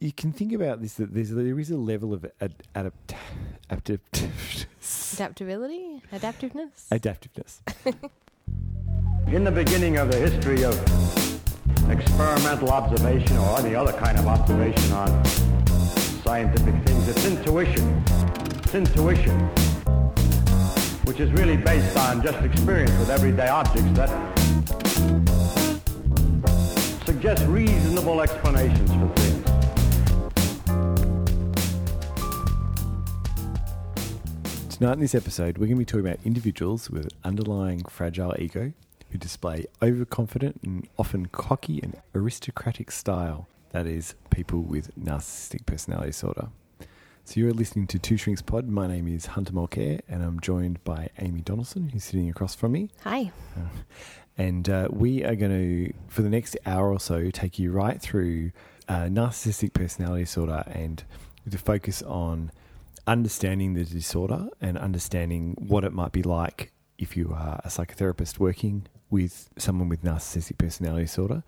you can think about this that there's there is a level of ad, adapt, adaptiveness. Adaptability, adaptiveness. adaptiveness. In the beginning of the history of experimental observation or any other kind of observation on scientific things, it's intuition. It's intuition, which is really based on just experience with everyday objects that suggest reasonable explanations for things. Tonight in this episode, we're going to be talking about individuals with underlying fragile ego who display overconfident and often cocky and aristocratic style. That is, people with narcissistic personality disorder. So you're listening to Two Shrinks Pod. My name is Hunter Mulcair, and I'm joined by Amy Donaldson, who's sitting across from me. Hi. And uh, we are going to, for the next hour or so, take you right through uh, narcissistic personality disorder and to focus on understanding the disorder and understanding what it might be like if you are a psychotherapist working with someone with narcissistic personality disorder.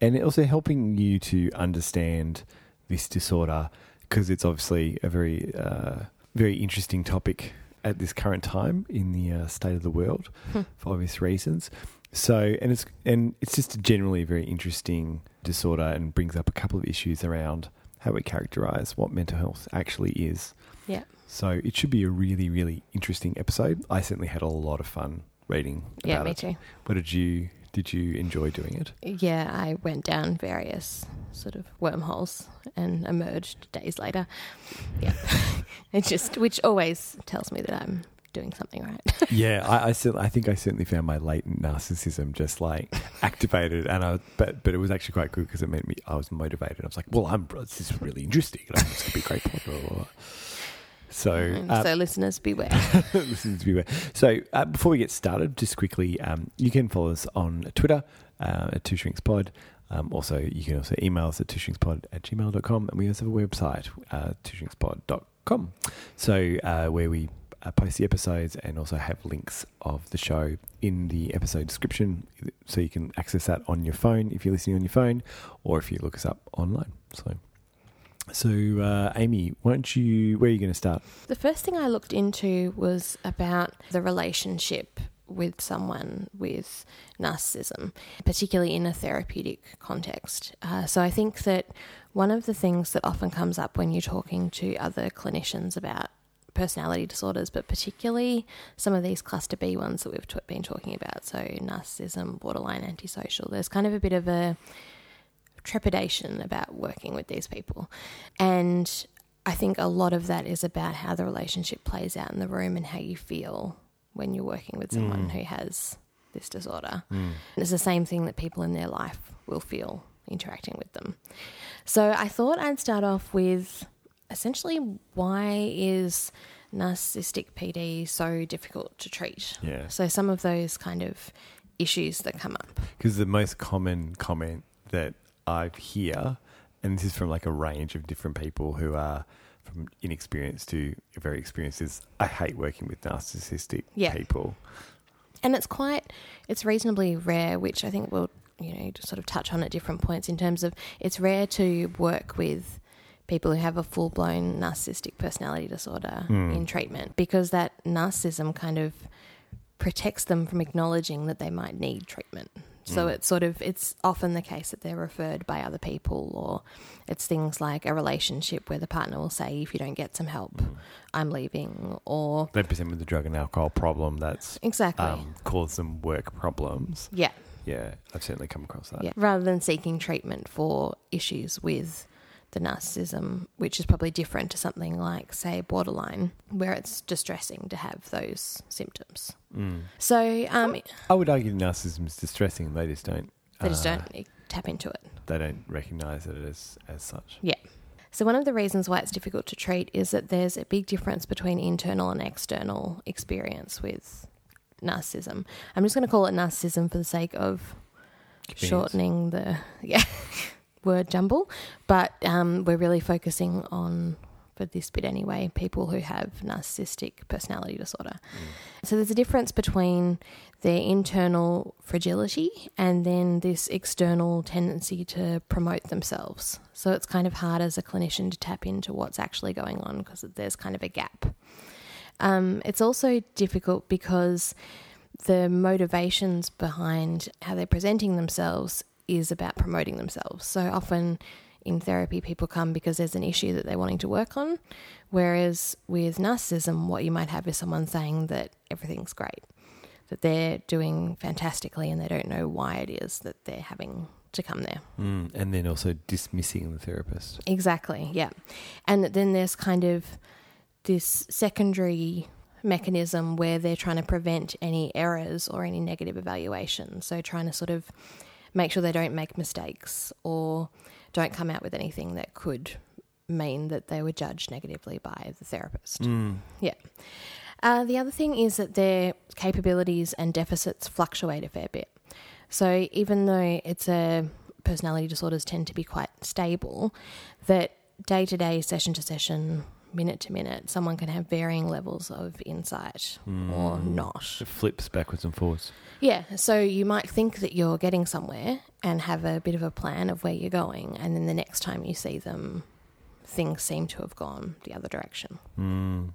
And also helping you to understand this disorder because it's obviously a very, uh, very interesting topic at this current time in the uh, state of the world for obvious reasons. So, and it's and it's just generally a very interesting disorder and brings up a couple of issues around how we characterize what mental health actually is. Yeah. So, it should be a really, really interesting episode. I certainly had a lot of fun reading. Yeah, me it. too. What did you did you enjoy doing it? Yeah, I went down various sort of wormholes and emerged days later. Yeah. it just, which always tells me that I'm doing something right. yeah, I I, cer- I think I certainly found my latent narcissism just like activated, and I but but it was actually quite good because it made me I was motivated. I was like, well, I'm this is really interesting. and It's gonna be great. Blah, blah, blah. So, uh, so listeners, beware. listeners beware. So, uh, before we get started, just quickly, um, you can follow us on Twitter uh, at Two Shrinks Pod. Um, also, you can also email us at twoshrinkspod at gmail.com. And we also have a website, uh, twoshrinkspod.com. So, uh, where we uh, post the episodes and also have links of the show in the episode description. So, you can access that on your phone if you're listening on your phone or if you look us up online. So, so uh, Amy, why don't you, where are you going to start? The first thing I looked into was about the relationship with someone with narcissism, particularly in a therapeutic context. Uh, so I think that one of the things that often comes up when you're talking to other clinicians about personality disorders, but particularly some of these cluster B ones that we've t- been talking about, so narcissism, borderline antisocial, there's kind of a bit of a trepidation about working with these people. And I think a lot of that is about how the relationship plays out in the room and how you feel when you're working with someone mm. who has this disorder. Mm. And it's the same thing that people in their life will feel interacting with them. So I thought I'd start off with essentially why is narcissistic PD so difficult to treat? Yeah. So some of those kind of issues that come up. Because the most common comment that I hear, and this is from like a range of different people who are from inexperienced to very experienced, is I hate working with narcissistic Yeah. people. and it's quite it's reasonably rare which i think we'll you know just sort of touch on at different points in terms of it's rare to work with people who have a full-blown narcissistic personality disorder hmm. in treatment because that narcissism kind of protects them from acknowledging that they might need treatment so it's sort of it's often the case that they're referred by other people or it's things like a relationship where the partner will say if you don't get some help i'm leaving or They present with a drug and alcohol problem that's exactly um, caused them work problems. yeah Yeah, I've certainly come across that. Yeah. Rather than seeking treatment for issues with the narcissism, which is probably different to something like, say, borderline, where it's distressing to have those symptoms. Mm. So um, I would argue narcissism is distressing. They just don't. they just uh, don't tap into it. They don't recognise it as as such. Yeah. So, one of the reasons why it's difficult to treat is that there's a big difference between internal and external experience with narcissism. I'm just going to call it narcissism for the sake of shortening the yeah word jumble, but um, we're really focusing on for this bit anyway, people who have narcissistic personality disorder. So there's a difference between their internal fragility and then this external tendency to promote themselves. So it's kind of hard as a clinician to tap into what's actually going on because there's kind of a gap. Um, it's also difficult because the motivations behind how they're presenting themselves is about promoting themselves. So often in therapy, people come because there's an issue that they're wanting to work on. Whereas with narcissism, what you might have is someone saying that everything's great, that they're doing fantastically, and they don't know why it is that they're having to come there. Mm, and then also dismissing the therapist. Exactly, yeah. And then there's kind of this secondary mechanism where they're trying to prevent any errors or any negative evaluation. So trying to sort of make sure they don't make mistakes or don't come out with anything that could mean that they were judged negatively by the therapist. Mm. Yeah. Uh, the other thing is that their capabilities and deficits fluctuate a fair bit. So even though it's a personality disorders tend to be quite stable, that day to day, session to session, minute to minute, someone can have varying levels of insight or not. It flips backwards and forwards. Yeah, so you might think that you're getting somewhere and have a bit of a plan of where you're going, and then the next time you see them, things seem to have gone the other direction. Mm.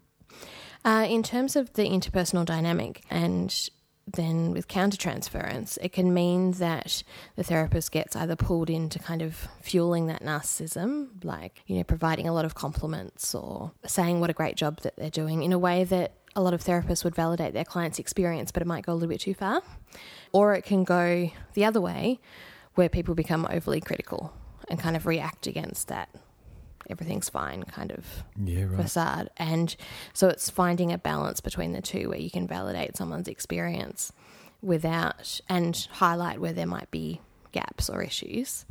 Uh, in terms of the interpersonal dynamic and then with countertransference, it can mean that the therapist gets either pulled into kind of fueling that narcissism, like, you know, providing a lot of compliments or saying what a great job that they're doing in a way that a lot of therapists would validate their client's experience, but it might go a little bit too far. Or it can go the other way, where people become overly critical and kind of react against that everything's fine kind of Yeah, right. facade. And so it's finding a balance between the two where you can validate someone's experience without and highlight where there might be gaps or issues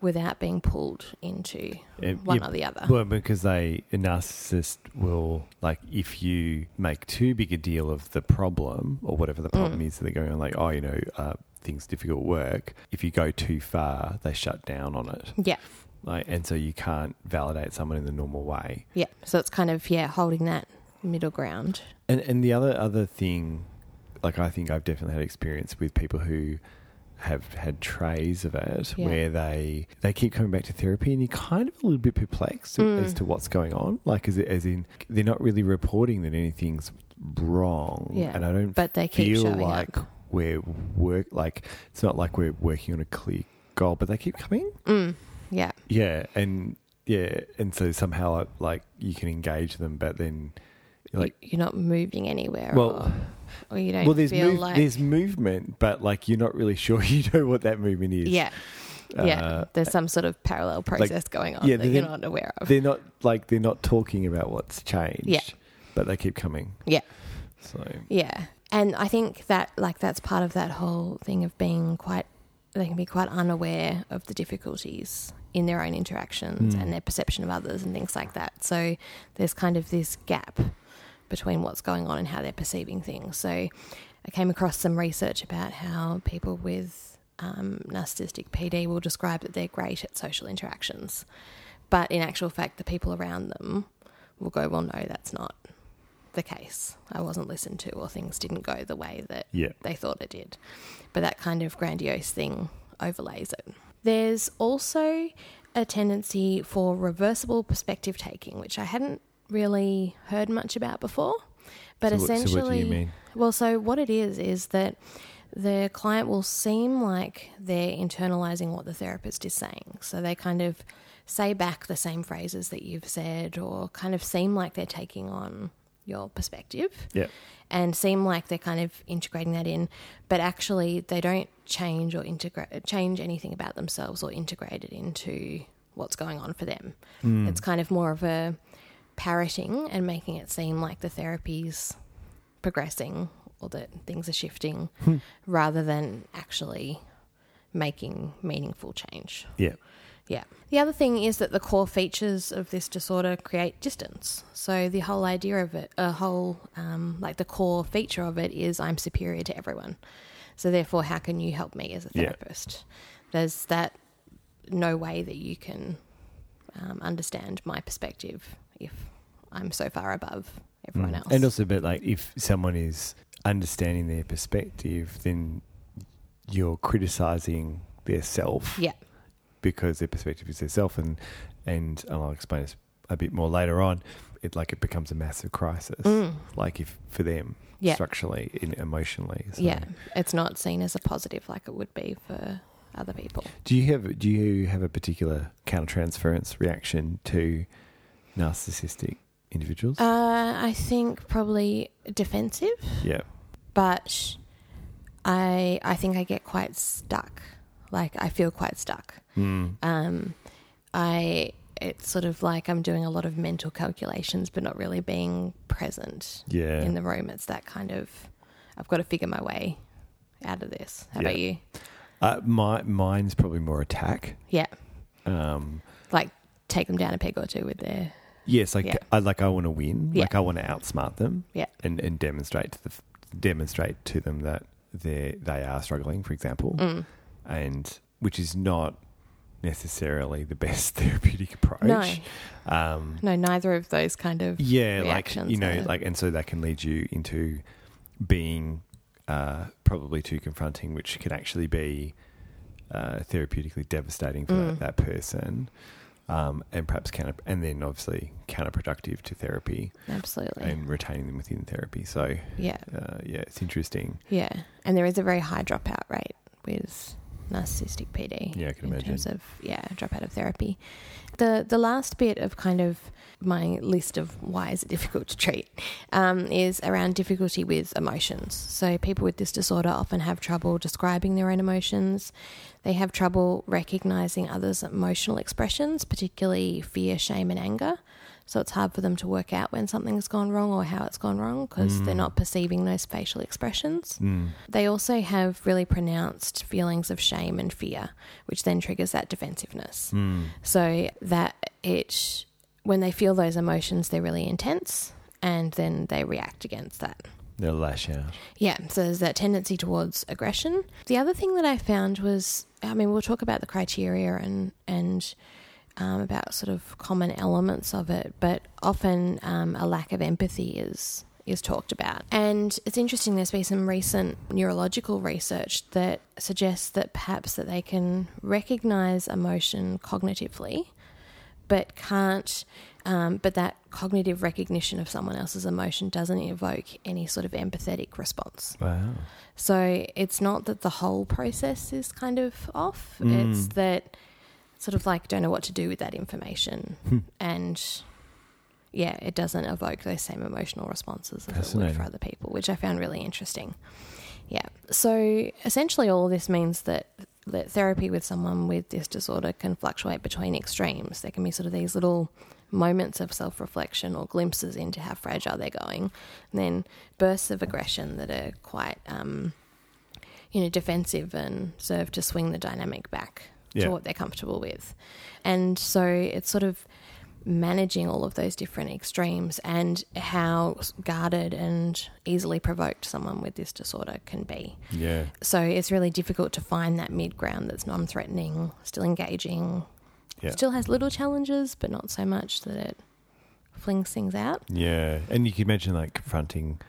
without being pulled into Uh, one yeah, or the other. Well, because they a narcissist will like if you make too big a deal of the problem or whatever the Mm. problem is that they're going on, like oh, you know, uh, things difficult work. If you go too far, they shut down on it, yeah. Like, and so you can't validate someone in the normal way. Yeah. So it's kind of, yeah, holding that middle ground. And and the other other thing, like I think I've definitely had experience with people who have had trays of it Yeah. where they they keep coming back to therapy and you're kind of a little bit perplexed Mm. as to what's going on like as, as in they're not really reporting that anything's wrong Yeah, and I don't but they keep feel like up. we're work like it's not like we're working on a clear goal but they keep coming Mm. Yeah. yeah and yeah and so somehow like you can engage them but then like You- you're not moving anywhere. Well- or, or you don't well, there's feel move, like. there's movement, but like you're not really sure you know what that movement is. yeah. Yeah. Uh, there's some sort of parallel process going on yeah, that you're not aware of. they're not like they're not talking about what's changed. Yeah. but they keep coming. Yeah. So Yeah. And I think that like that's part of that whole thing of being quite they can be quite unaware of the difficulties in their own interactions Mm. and their perception of others and things like that. So there's kind of this gap between what's going on and how they're perceiving things. So I came across some research about how people with um, narcissistic PD will describe that they're great at social interactions. But in actual fact, the people around them will go, well, no, that's not the case. I wasn't listened to, or things didn't go the way that yeah, they thought it did. But that kind of grandiose thing overlays it. There's also a tendency for reversible perspective taking, which I hadn't really heard much about before. But So what- so essentially, what do you mean? well, so what it is is that the client will seem like they're internalizing what the therapist is saying. So they kind of say back the same phrases that you've said, or kind of seem like they're taking on your perspective yeah, and seem like they're kind of integrating that in, but actually they don't change or integrate change anything about themselves or integrate it into what's going on for them. Mm. It's kind of more of a parroting and making it seem like the therapy's progressing or that things are shifting Hmm. rather than actually making meaningful change. yeah, Yeah. The other thing is that the core features of this disorder create distance. So the whole idea of it, a whole, um, like the core feature of it is I'm superior to everyone. So therefore, how can you help me as a Yeah. therapist? There's that no way that you can um, understand my perspective if I'm so far above everyone Mm. else. And also, but like if someone is understanding their perspective, then you're criticizing their self yeah, because their perspective is their self, and and I'll explain this a bit more later on. It like it becomes a massive crisis, Mm. like if for them Yeah. structurally, in, emotionally. So. yeah, it's not seen as a positive like it would be for other people. Do you have do you have a particular countertransference reaction to narcissistic individuals? Uh, I think probably defensive, yeah. but I I think I get quite stuck. Like I feel quite stuck. Mm. Um, I it's sort of like I'm doing a lot of mental calculations, but not really being present Yeah. in the room. It's that kind of I've got to figure my way out of this. How about you? Uh, my mine's probably more attack. Yeah, Um, like take them down a peg or two with their yes, like Yeah. I like I want to win. Yeah. Like I want to outsmart them. Yeah. and and demonstrate to the demonstrate to them that they they are struggling, for example, mm. And which is not necessarily the best therapeutic approach. No. Um, no, neither of those kind of yeah, like you know, are- like and so that can lead you into being uh, probably too confronting, which can actually be uh, therapeutically devastating for Mm. that, that person, um, and perhaps counter, and then obviously counterproductive to therapy absolutely. and retaining them within therapy. So yeah, uh, yeah, it's interesting. yeah, and there is a very high dropout rate with narcissistic PD. Yeah, I can in imagine. terms of yeah dropout of therapy. The the last bit of kind of my list of why is it difficult to treat um, is around difficulty with emotions. So people with this disorder often have trouble describing their own emotions. They have trouble recognizing others' emotional expressions, particularly fear, shame, and anger. So it's hard for them to work out when something's gone wrong or how it's gone wrong because they're Mm. not perceiving those facial expressions. Mm. They also have really pronounced feelings of shame and fear, which then triggers that defensiveness. Mm. So that it, when they feel those emotions, they're really intense and then they react against that. They'll lash out. Yeah, so there's that tendency towards aggression. The other thing that I found was, I mean, we'll talk about the criteria and and um, about sort of common elements of it, but often um, a lack of empathy is is talked about. And it's interesting. There's been some recent neurological research that suggests that perhaps that they can recognize emotion cognitively, but can't. Um, but that cognitive recognition of someone else's emotion doesn't evoke any sort of empathetic response. Wow. So it's not that the whole process is kind of off. Mm. It's that sort of like don't know what to do with that information, Hmm. and yeah, it doesn't evoke those same emotional responses as it would for other people, which I found really interesting. Yeah. So essentially, all this means that that therapy with someone with this disorder can fluctuate between extremes. There can be sort of these little moments of self reflection or glimpses into how fragile they're going, and then bursts of aggression that are quite, um, you know, defensive and serve to swing the dynamic back Yeah. to what they're comfortable with. And so it's sort of managing all of those different extremes and how guarded and easily provoked someone with this disorder can be. Yeah. So it's really difficult to find that mid ground that's non threatening, still engaging, Yeah. still has little challenges, but not so much that it flings things out. Yeah, and you can imagine like confronting,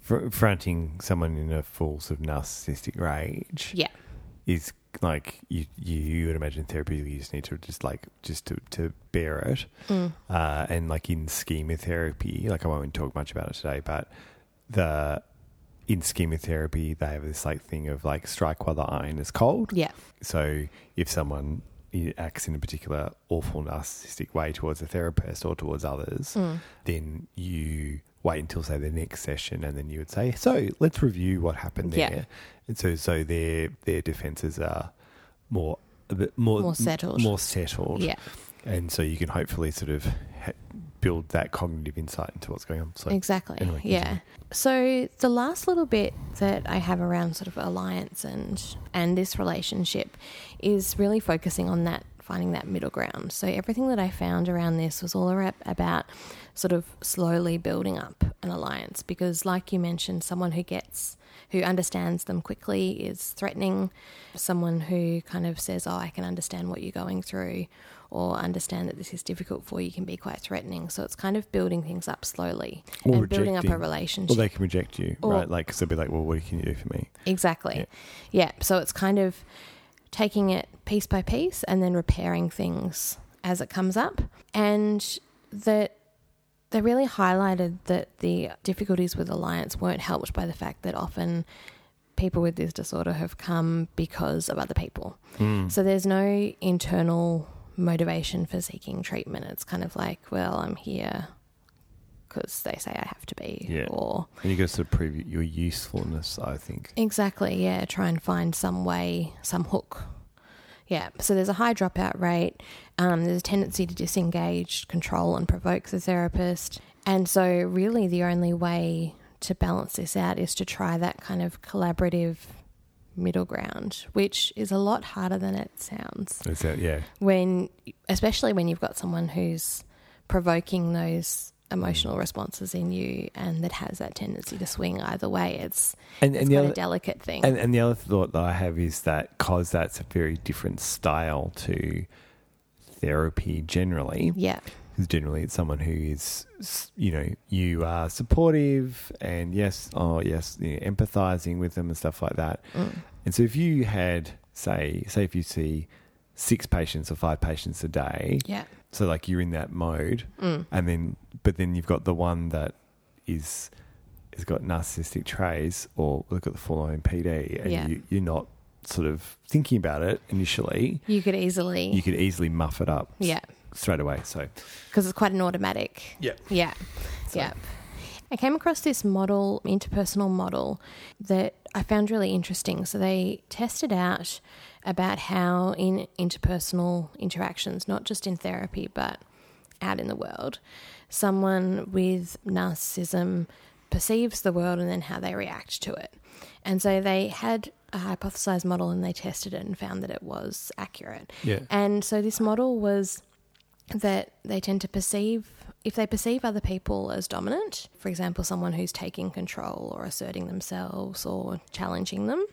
fr- confronting someone in a full sort of narcissistic rage Yeah. is like you, you you would imagine therapy. You just need to just like just to to bear it, Mm. uh, and like in schema therapy, like I won't talk much about it today, but the in schema therapy they have this like thing of like strike while the iron is cold. Yeah. So if someone acts in a particular awful narcissistic way towards a therapist or towards others, Mm. then you wait until say the next session and then you would say, So let's review what happened there. Yeah. And so so their their defenses are more a bit more More settled. More settled. Yeah. And so you can hopefully sort of ha- build that cognitive insight into what's going on. So exactly. anyway, yeah. So the last little bit that I have around sort of alliance and and this relationship is really focusing on that finding that middle ground. So everything that I found around this was all about sort of slowly building up an alliance because like you mentioned someone who gets who understands them quickly is threatening someone who kind of says oh I can understand what you're going through or understand that this is difficult for you can be quite threatening. So it's kind of building things up slowly Or and building up a relationship. Or they can reject you, Or- right? Like, because they'll be like, well, what can you do for me? Exactly. Yeah. Yeah. So it's kind of taking it piece by piece and then repairing things as it comes up. And that they really highlighted that the difficulties with Alliance weren't helped by the fact that often people with this disorder have come because of other people. Mm. So there's no internal motivation for seeking treatment. It's kind of like, well, I'm here because they say I have to be, Yeah. or And you got to sort of prove your usefulness, I think. Exactly, yeah. Try and find some way, some hook. Yeah, so there's a high dropout rate. Um, there's a tendency to disengage, control, and provoke the therapist. And so, really, the only way to balance this out is to try that kind of collaborative middle ground, which is a lot harder than it sounds. Is that, yeah. When, especially when you've got someone who's provoking those emotional responses in you and that has that tendency to swing either way, it's And, it's and the quite other, a delicate thing. And, and the other thought that I have is that because that's a very different style to therapy generally, yeah, because generally it's someone who is, you know, you are supportive and yes, oh yes, you know, empathizing with them and stuff like that. Mm. And so if you had, say, say if you see six patients or five patients a day, yeah, so like you're in that mode, mm. and then but then you've got the one that is has got narcissistic traits or look at the full on PD and Yeah. you, you're not sort of thinking about it initially, you could easily, you could easily muff it up yeah, straight away. So because it's quite an automatic. yeah, Yeah, So- yeah. I came across this model, interpersonal model, that I found really interesting. So they tested out about how in interpersonal interactions, not just in therapy, but out in the world, someone with narcissism perceives the world and then how they react to it. And so they had a hypothesized model and they tested it and found that it was accurate. yeah, And so this model was that they tend to perceive, if they perceive other people as dominant, for example, someone who's taking control or asserting themselves or challenging them,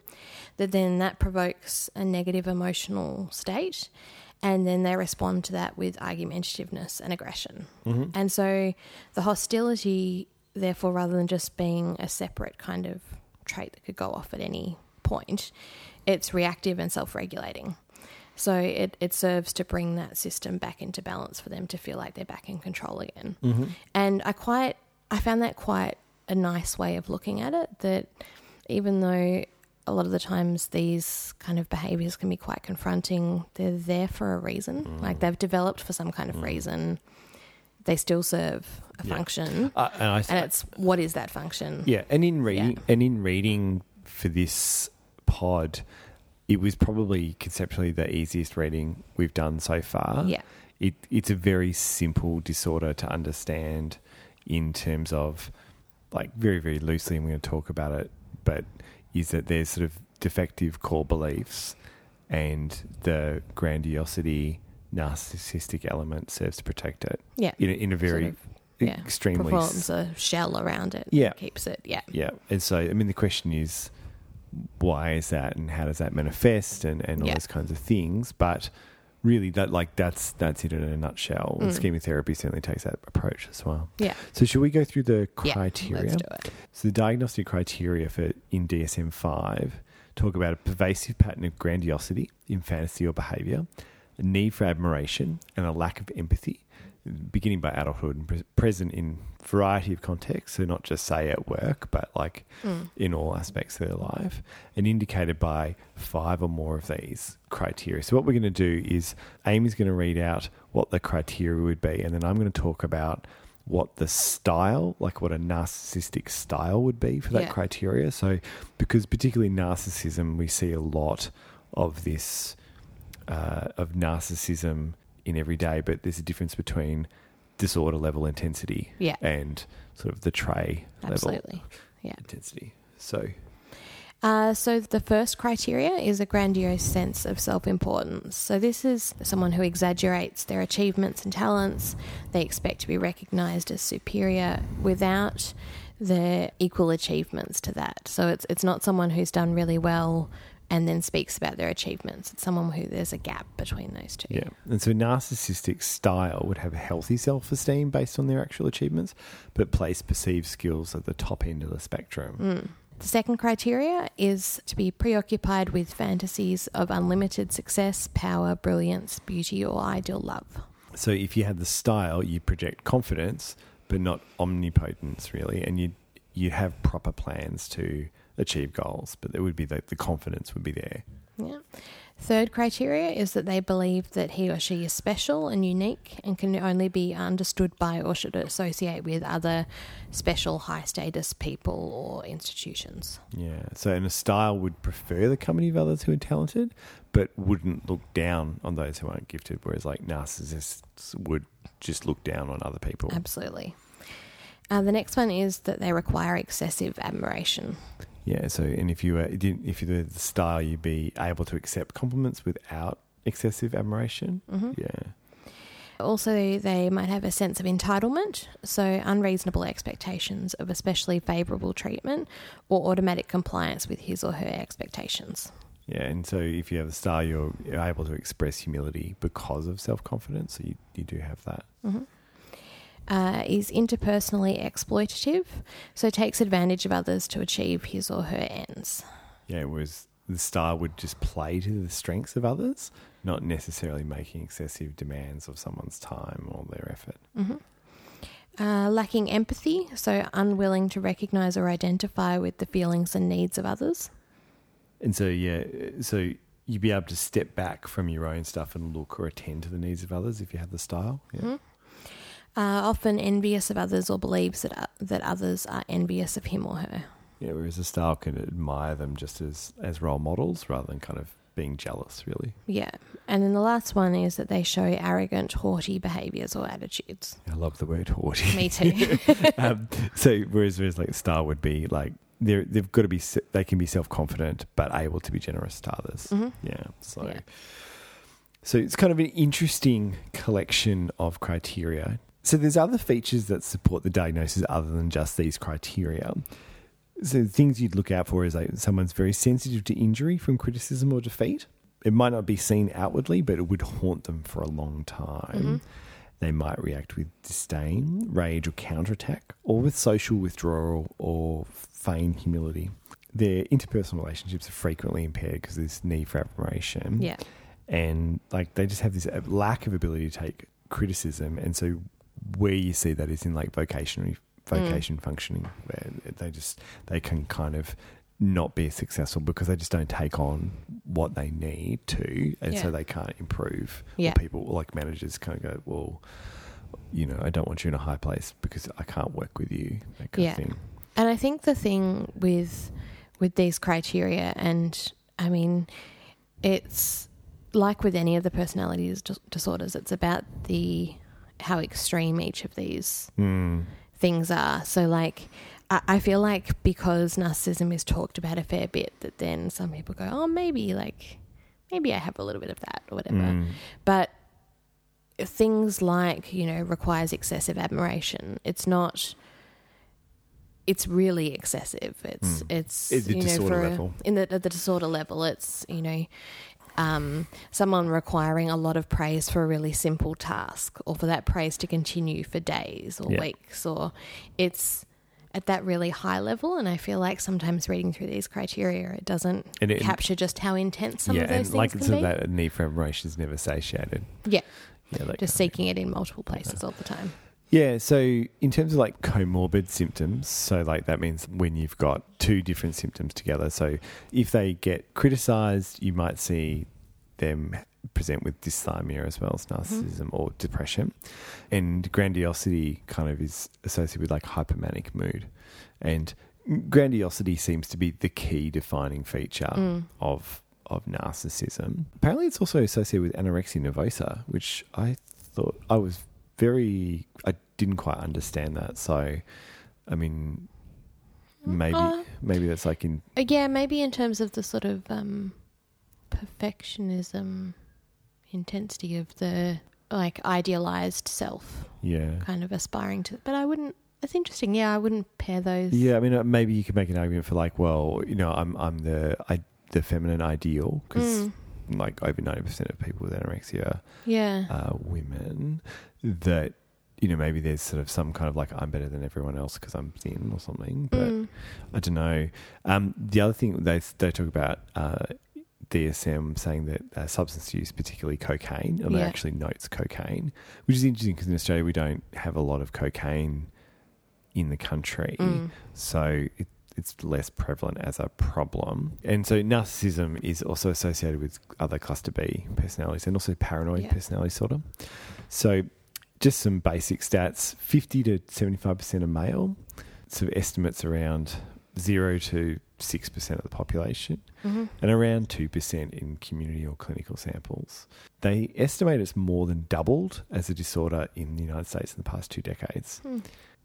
that then that provokes a negative emotional state. And then they respond to that with argumentativeness and aggression. Mm-hmm. And so the hostility, therefore, rather than just being a separate kind of trait that could go off at any point, it's reactive and self regulating. So it, it serves to bring that system back into balance for them to feel like they're back in control again. Mm-hmm. And I quite I found that quite a nice way of looking at it. That even though a lot of the times these kind of behaviors can be quite confronting, they're there for a reason. Mm. Like they've developed for some kind of reason. They still serve a Yeah. function. Uh, and I, And it's what is that function? Yeah, and in reading Yeah. and in reading for this pod, it was probably conceptually the easiest reading we've done so far. Yeah. It it's a very simple disorder to understand in terms of like very, very loosely I'm going to talk about it, but is that there's sort of defective core beliefs and the grandiosity narcissistic element serves to protect it Yeah. in a, in a very Sort of, yeah. extremely Performs a shell around it. Yeah. Keeps it. Yeah. yeah. And so, I mean, the question is, why is that, and how does that manifest, and, and all Yeah. those kinds of things. But really, that like that's that's it in a nutshell. And Mm. schema therapy certainly takes that approach as well. Yeah. So, should we go through the Yeah. criteria? Let's do it. So, the diagnostic criteria for in DSM five talk about a pervasive pattern of grandiosity in fantasy or behaviour, a need for admiration, and a lack of empathy. Beginning by adulthood and pre- present in variety of contexts, so not just say at work, but like Mm. in all aspects of their life, and indicated by five or more of these criteria. So, what we're going to do is Amy's going to read out what the criteria would be, and then I'm going to talk about what the style, like what a narcissistic style would be for that Yeah. criteria. So, because particularly narcissism, we see a lot of this, uh, of narcissism in every day, but there's a difference between disorder level intensity Yeah. and sort of the tray level Absolutely. Yeah. intensity. So, Uh, so the first criteria is a grandiose sense of self-importance. So this is someone who exaggerates their achievements and talents. They expect to be recognised as superior without their equal achievements to that. So it's it's not someone who's done really well and then speaks about their achievements. It's someone who there's a gap between those two. Yeah. And so narcissistic style would have a healthy self esteem based on their actual achievements, but place perceived skills at the top end of the spectrum. Mm. The second criteria is to be preoccupied with fantasies of unlimited success, power, brilliance, beauty, or ideal love. So if you had the style, you project confidence, but not omnipotence really, and you you have proper plans to achieve goals, but there would be the, the confidence would be there. Yeah. Third criteria is that they believe that he or she is special and unique and can only be understood by or should associate with other special high status people or institutions. Yeah. So and a style would prefer the company of others who are talented, but wouldn't look down on those who aren't gifted, whereas like narcissists would just look down on other people. Absolutely. Uh, the next one is that they require excessive admiration. Yeah. So, and if you were, if you were the style, you'd be able to accept compliments without excessive admiration. Mm-hmm. Yeah. Also, they might have a sense of entitlement, so unreasonable expectations of especially favourable treatment or automatic compliance with his or her expectations. Yeah, and so if you have the style, you're, you're able to express humility because of self confidence. So you, you do have that. Mm-hmm. Uh, is interpersonally exploitative, so takes advantage of others to achieve his or her ends. Yeah, whereas the style would just play to the strengths of others, not necessarily making excessive demands of someone's time or their effort. Mm-hmm. Uh, lacking empathy, so unwilling to recognize or identify with the feelings and needs of others. And so, yeah, so you'd be able to step back from your own stuff and look or attend to the needs of others if you have the style. Yeah. Mm-hmm. Uh, often envious of others or believes that uh, that others are envious of him or her. Yeah, whereas a style can admire them just as as role models rather than kind of being jealous, really. Yeah, and then the last one is that they show arrogant, haughty behaviours or attitudes. I love the word haughty. Me too. um, so whereas whereas like style would be like they they've got to be they can be self confident but able to be generous to others. Mm-hmm. Yeah. So. Yeah. So it's kind of an interesting collection of criteria. So there's other features that support the diagnosis other than just these criteria. So things you'd look out for is like someone's very sensitive to injury from criticism or defeat. It might not be seen outwardly, but it would haunt them for a long time. Mm-hmm. They might react with disdain, rage, or counterattack, or with social withdrawal or feigned humility. Their interpersonal relationships are frequently impaired because of this need for admiration. yeah. And like they just have this lack of ability to take criticism. And so where you see that is in like vocational mm. vocation functioning where they just they can kind of not be successful because they just don't take on what they need to and so they can't improve Or Yeah. people like managers kind of go well you know i don't want you in a high place because i can't work with you that kind Yeah. of thing And I think the thing with with these criteria, and I mean, it's like with any of the personality disorders. It's about the how extreme each of these mm. things are. So, like, I, I feel like because narcissism is talked about a fair bit, that then some people go, "Oh, maybe like maybe I have a little bit of that or whatever." Mm. But things like you know requires excessive admiration. It's not. It's really excessive. It's Mm. it's At you know disorder for a- level. in the at the disorder level. It's you know. Um, someone requiring a lot of praise for a really simple task, or for that praise to continue for days or Yeah. weeks, or it's at that really high level. And I feel like sometimes reading through these criteria, it doesn't And it- capture just how intense some yeah of those and things like can so be. that need for admiration is never satiated yeah, yeah just kind of seeking it in multiple places all the time. Yeah, so in terms of like comorbid symptoms, so like that means when you've got two different symptoms together. So if they get criticized, you might see them present with dysthymia as well as narcissism or depression. And grandiosity kind of is associated with like hypomanic mood. And grandiosity seems to be the key defining feature Mm. of of narcissism. Apparently, it's also associated with anorexia nervosa, which I thought I was very. I didn't quite understand that. So, I mean, maybe Uh, maybe that's like in Uh, Yeah, maybe in terms of the sort of um, perfectionism intensity of the like idealized self, yeah. kind of aspiring to. But I wouldn't. It's interesting. Yeah, I wouldn't pair those. Yeah, I mean, uh, maybe you could make an argument for like, well, you know, I'm I'm the I the feminine ideal because Mm. Like over ninety percent of people with anorexia Yeah. are women. That you know maybe there's sort of some kind of like I'm better than everyone else because I'm thin or something, but. Mm. I don't know. Um, the other thing they they talk about uh, DSM saying that uh, substance use, particularly cocaine, and it Yeah. actually notes cocaine, which is interesting because in Australia we don't have a lot of cocaine in the country, Mm. so it, it's less prevalent as a problem. And so narcissism is also associated with other cluster B personalities and also paranoid Yeah. personality disorder. So just some basic stats: fifty to seventy-five percent are male. Of estimates around zero to six percent of the population, Mhm. and around two percent in community or clinical samples. They estimate it's more than doubled as a disorder in the United States in the past two decades. Hmm.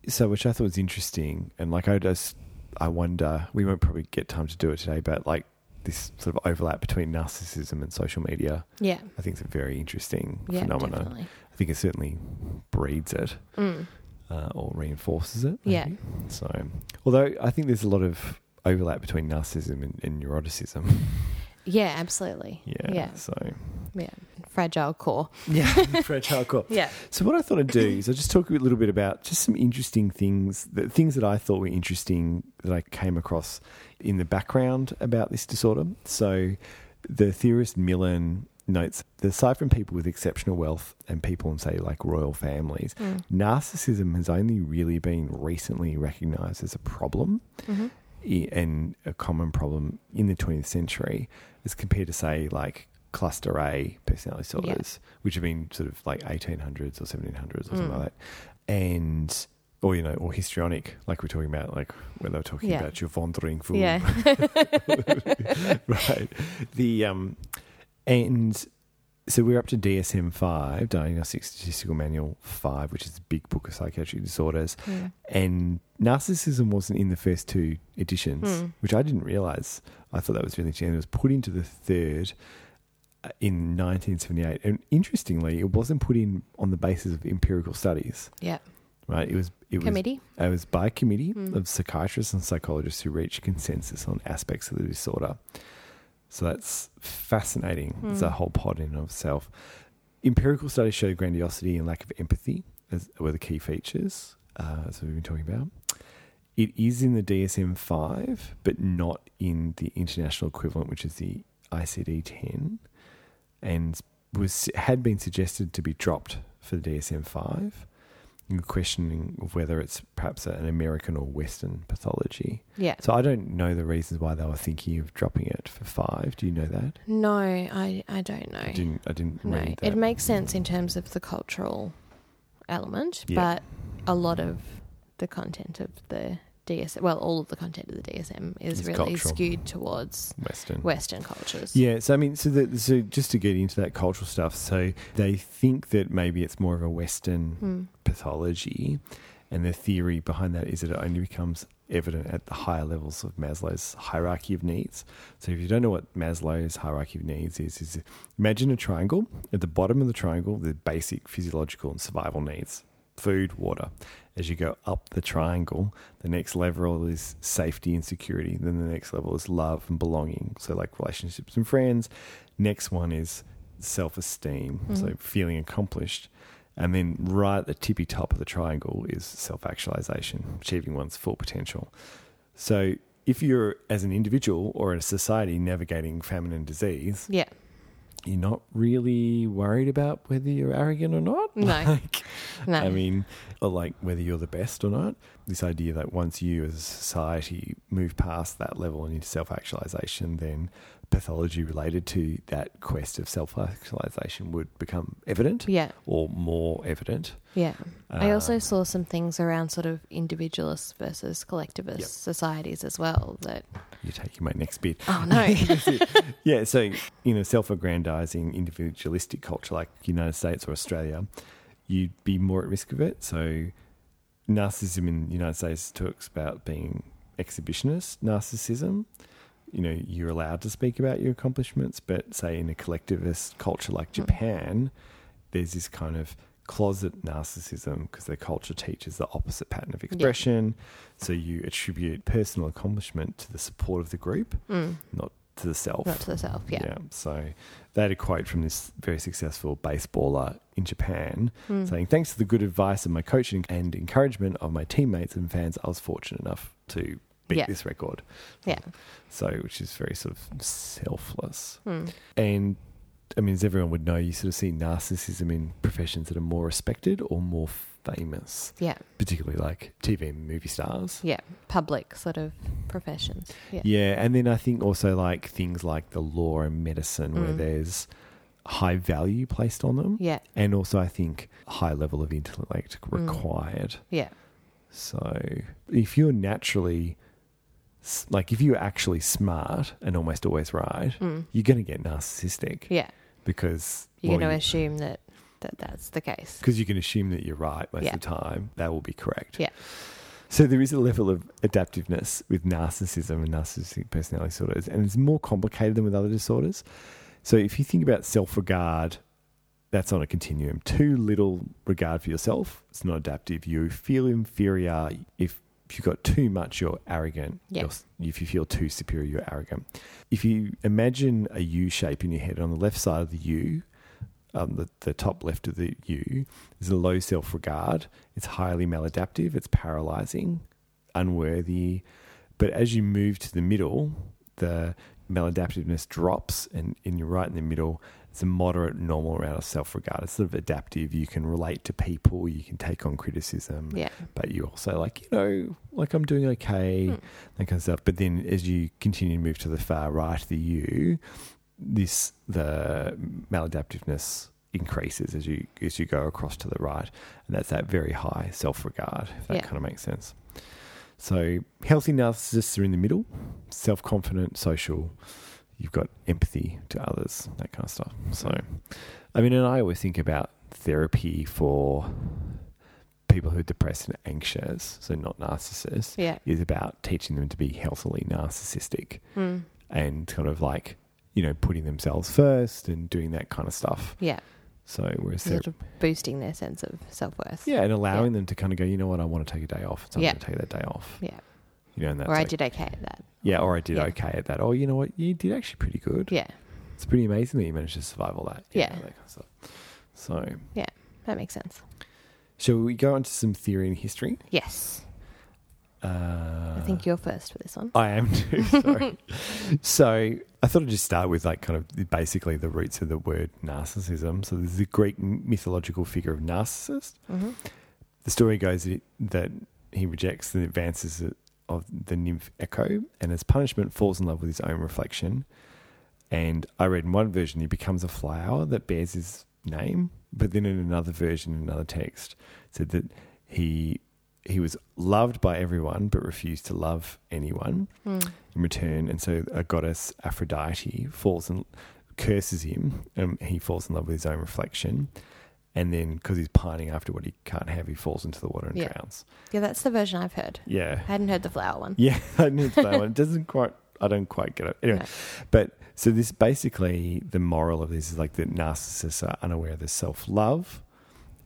So, which I thought was interesting, and like I just, I wonder, we won't probably get time to do it today, but like this sort of overlap between narcissism and social media, Yeah. I think it's a very interesting Yeah. phenomenon. Definitely. I think it certainly breeds it Mm. uh, or reinforces it. Yeah. So, although I think there's a lot of overlap between narcissism and, and neuroticism. Yeah. Absolutely. yeah. Yeah. So, Yeah. Fragile core. yeah, fragile core. Yeah. So what I thought I'd do is I'll just talk a little bit about just some interesting things, that things that I thought were interesting that I came across in the background about this disorder. So the theorist Millon notes that aside from people with exceptional wealth and people in say like royal families, Mm. narcissism has only really been recently recognized as a problem Mhm. and a common problem in the 20th century as compared to say like cluster A personality Yeah. disorders, which have been sort of like 1800s or 1700s or something Mm. like that. And, or, you know, or histrionic, like we're talking about, like when they were talking Yeah. about your wandering fool. Yeah. right. The, um, and so we're up to DSM 5, Diagnostic Statistical Manual 5, which is a big book of psychiatric disorders. Mm. And narcissism wasn't in the first two editions, Hmm. which I didn't realize. I thought that was really interesting. It was put into the third in 1978. And interestingly, it wasn't put in on the basis of empirical studies, Yeah. right? It was it was it was by a committee Hmm. of psychiatrists and psychologists who reached consensus on aspects of the disorder. So that's fascinating. It's a whole pod in and of itself. Empirical studies show grandiosity and lack of empathy as were the key features, uh, as we've been talking about. It is in the DSM 5, but not in the international equivalent, which is the ICD 10, and was had been suggested to be dropped for the DSM 5 questioning of whether it's perhaps an American or Western pathology. Yeah. So I don't know the reasons why they were thinking of dropping it for five. Do you know that? No, I, I don't know. I didn't. I didn't no, it makes sense in terms of the cultural element, Yeah. but a lot of the content of the DSM, well, all of the content of the DSM is It's really cultural. skewed towards Western. Western cultures. Yeah, so I mean, so the, so just to get into that cultural stuff, so they think that maybe it's more of a Western Hmm. pathology, and the theory behind that is that it only becomes evident at the higher levels of Maslow's hierarchy of needs. So if you don't know what Maslow's hierarchy of needs is, is imagine a triangle. At the bottom of the triangle, the basic physiological and survival needs. Food, water. As you go up the triangle, the next level is safety and security. Then the next level is love and belonging. So, like relationships and friends. Next one is self esteem. So, Mhm. feeling accomplished. And then right at the tippy top of the triangle is self actualization, achieving one's full potential. So, if you're as an individual or in a society navigating famine and disease, Yeah. you're not really worried about whether you're arrogant or not. No. Like, No. I mean, like whether you're the best or not. This idea that once you as a society move past that level and into self actualization, then pathology related to that quest of self actualization would become evident yeah. or more evident. Yeah. I Uh, also saw some things around sort of individualist versus collectivist Yep. societies as well that You're taking my next bit. oh no. yeah, so in a self-aggrandizing, individualistic culture like the United States or Australia, you'd be more at risk of it. So, narcissism in the United States talks about being exhibitionist narcissism. You know, you're allowed to speak about your accomplishments, but say in a collectivist culture like Japan, there's this kind of closet narcissism because their culture teaches the opposite pattern of expression. So you attribute personal accomplishment to the support of the group Mm. not to the self. not to the self. Yeah. So they had a quote from this very successful baseballer in Japan Hmm. saying, Thanks to the good advice of my coaching and encouragement of my teammates and fans, I was fortunate enough to beat Yeah. this record. Yeah. So, which is very sort of selfless. Hmm. And I mean, as everyone would know, you sort of see narcissism in professions that are more respected or more famous, Yeah. particularly like TV and movie stars. Yeah. Public sort of professions. Yeah. Yeah, and then I think also like things like the law and medicine where Mm. there's high value placed on them. Yeah. And also I think high level of intellect Mm. required. Yeah. So if you're naturally like if you're actually smart and almost always right, Mm. you're going to get narcissistic Yeah. because You're well, going to you- assume that, that that's the case. because you can assume that you're right most Yeah. of the time. That will be correct. Yeah. So there is a level of adaptiveness with narcissism and narcissistic personality disorders, and it's more complicated than with other disorders. So if you think about self-regard, that's on a continuum. Too little regard for yourself, it's not adaptive. You feel inferior if if you've got too much, you're arrogant. Yeah. You're- If you feel too superior, you're arrogant. If you imagine a U shape in your head, on the left side of the U, um, the, the top left of the U, is a low self regard. It's highly maladaptive. It's paralyzing, unworthy. But as you move to the middle, the maladaptiveness drops, and, and you're right in the middle. It's a moderate, normal amount of self regard. It's sort of adaptive. You can relate to people. You can take on criticism Yeah. but you also like you know like I'm doing okay Hmm. that kind of stuff. But then as you continue to move to the far right, the U, this the maladaptiveness increases as you as you go across to the right, and that's that very high self regard. If that Yeah. kind of makes sense. So healthy narcissists are in the middle, self confident, social. You've got empathy to others, that kind of stuff. So, I mean, and I always think about therapy for people who are depressed and anxious, so not narcissists, Yeah. is about teaching them to be healthily narcissistic Mm. and kind of like, you know, putting themselves first and doing that kind of stuff. Yeah. So, whereas Sort of boosting their sense of self worth. yeah, and allowing them to kind of go, you know what, I want to take a day off. So I'm Yeah. going to take that day off. Yeah. You know, and that's Or I like- did okay at that. Yeah, or I did Yeah. okay at that. Oh, you know what, you did actually pretty good. Yeah. It's pretty amazing that you managed to survive all that. Yeah. that kind of stuff. So, Yeah, That makes sense. shall we go on to some theory and history? Yes. Uh, I think you're first for this one. I am too. Sorry. so I thought I'd just start with like kind of basically the roots of the word narcissism. So there's the Greek mythological figure of Narcissus. hmm The story goes that- that he rejects the advances of the nymph Echo, and as punishment, falls in love with his own reflection. And I read in one version he becomes a flower that bears his name, but then in another version, another text, said that he he was loved by everyone but refused to love anyone Mm. in return, and so a goddess Aphrodite falls and curses him, and he falls in love with his own reflection. And then, because he's pining after what he can't have, he falls into the water and Yeah. drowns. Yeah, that's the version I've heard. Yeah, I hadn't heard the flower one. yeah, I knew that one. It doesn't quite. I don't quite get it. Anyway, No. but so this basically the moral of this is like that narcissists are unaware of their self love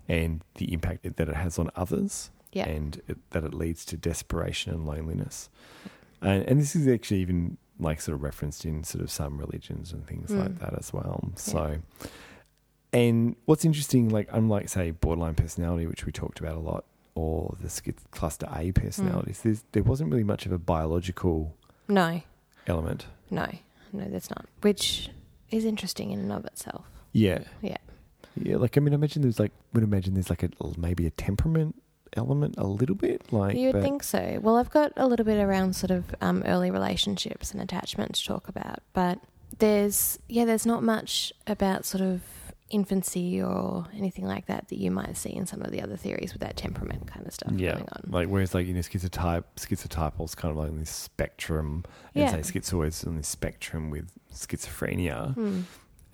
and the impact that it has on others, Yeah. and it, that it leads to desperation and loneliness. And, and this is actually even like sort of referenced in sort of some religions and things like Mm. that as well. So, and what's interesting, like unlike say borderline personality, which we talked about a lot, or the schiz- cluster A personalities, there's, there wasn't really much of a biological No, element. no, no, that's not. Which is interesting in and of itself. Yeah. Yeah. Yeah, like I mean, I imagine there's like would imagine there's like a maybe a temperament element a little bit, like you would think so. Well, I've got a little bit around sort of um, early relationships and attachment to talk about, but there's yeah, there's not much about sort of infancy or anything like that that you might see in some of the other theories with that temperament kind of stuff yeah, going on. like whereas like you know schizotype schizotypal's kind of like on this spectrum, Yeah. and say schizoid's on this spectrum with schizophrenia, Hmm.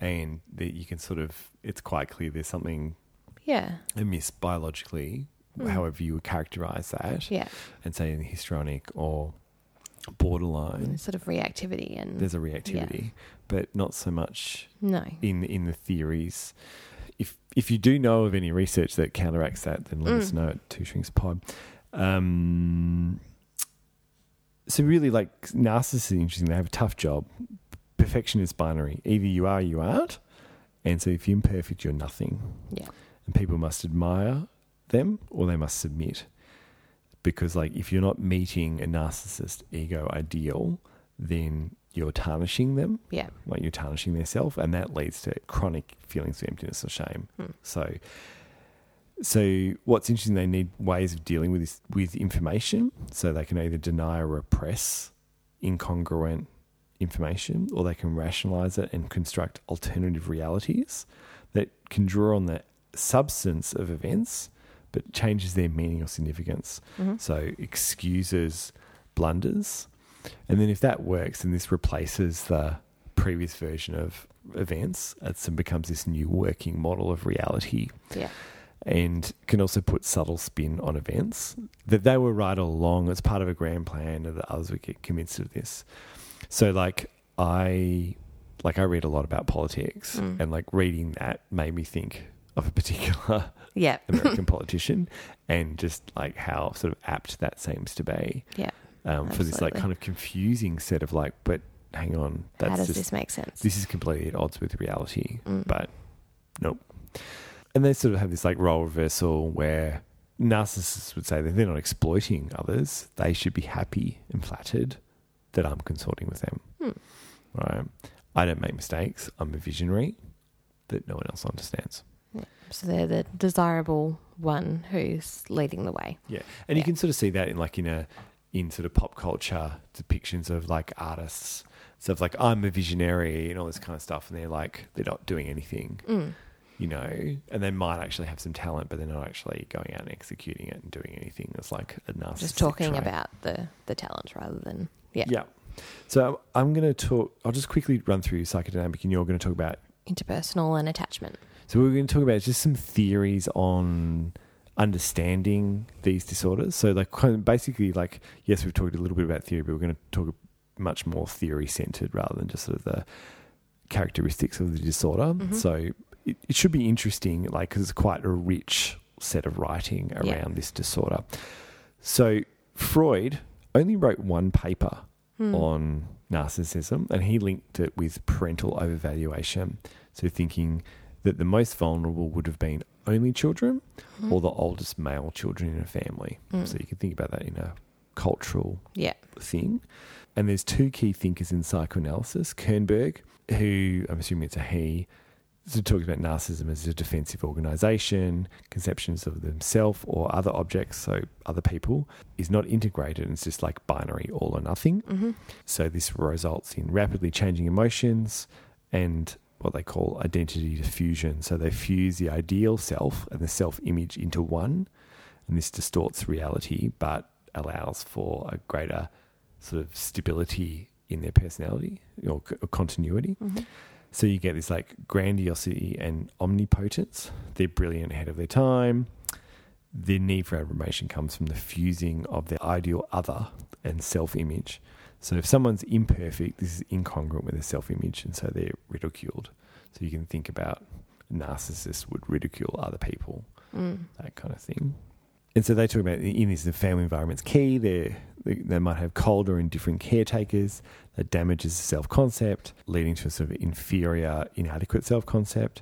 and that you can sort of it's quite clear there's something Yeah, amiss biologically, Mm. however you would characterize that, yeah, and say in histrionic or borderline, sort of reactivity and there's a reactivity, but not so much no, in in the theories. If if you do know of any research that counteracts that, then let us Mm. know at twoshrinkspod. Um, so really, like narcissists are interesting. They have a tough job, perfection is binary. Either you are, you aren't. And so if you're imperfect, you're nothing. Yeah. And people must admire them or they must submit. Because, like, if you're not meeting a narcissist ego ideal, then you're tarnishing them, Yeah. like you're tarnishing their self, and that leads to chronic feelings of emptiness or shame. Hmm. So, so what's interesting, they need ways of dealing with this with information, so they can either deny or repress incongruent information, or they can rationalize it and construct alternative realities that can draw on the substance of events, but changes their meaning or significance. hmm So excuses blunders. And then if that works, then this replaces the previous version of events and becomes this new working model of reality Yeah. and can also put subtle spin on events that they were right all along as part of a grand plan and that others would get convinced of this. So like I like I read a lot about politics Mm. and like reading that made me think of a particular Yeah. American politician and just like how sort of apt that seems to be Yeah. um, for this like kind of confusing set of like, but hang on, that's How does just this make sense? this is completely at odds with reality. Mm. But nope. And they sort of have this like role reversal where narcissists would say that they're not exploiting others; they should be happy and flattered that I'm consorting with them. Hmm. Right? I don't make mistakes. I'm a visionary that no one else understands. So they're the desirable one who's leading the way. Yeah, and you can sort of see that in like in a in sort of pop culture depictions of like artists, stuff like I'm a visionary and all this kind of stuff, and they're like they're not doing anything, Mm. you know, and they might actually have some talent, but they're not actually going out and executing it and doing anything that's like a narcissistic. Just talking trait. about the, the talent rather than, yeah, yeah. So I'm going to talk. I'll just quickly run through psychodynamic, and you're going to talk about interpersonal and attachment. So we're going to talk about just some theories on understanding these disorders. So like basically like yes, we've talked a little bit about theory, but we're going to talk much more theory centered rather than just sort of the characteristics of the disorder. Mhm. So it, it should be interesting, like because it's quite a rich set of writing around Yeah. this disorder. So Freud only wrote one paper Hmm. on narcissism, and he linked it with parental overvaluation. So, thinking that the most vulnerable would have been only children Mhm. or the oldest male children in a family. Mm. So, you can think about that in a cultural Yeah. thing. And there's two key thinkers in psychoanalysis Kernberg, who I'm assuming it's a he, so talks about narcissism as a defensive organization, conceptions of themselves or other objects, so other people, is not integrated. and It's just like binary, all or nothing. hmm So this results in rapidly changing emotions and what they call identity diffusion. So they fuse the ideal self and the self image into one, and this distorts reality but allows for a greater sort of stability in their personality or, c- or continuity. hmm So you get this like grandiosity and omnipotence. They're brilliant ahead of their time. Their need for affirmation comes from the fusing of their ideal other and self image. So if someone's imperfect, this is incongruent with their self image, and so they're ridiculed. So you can think about narcissists would ridicule other people Mm. that kind of thing. And so they talk about in this the family environment's key. They they might have cold or indifferent caretakers that damages the self concept, leading to a sort of inferior, inadequate self concept,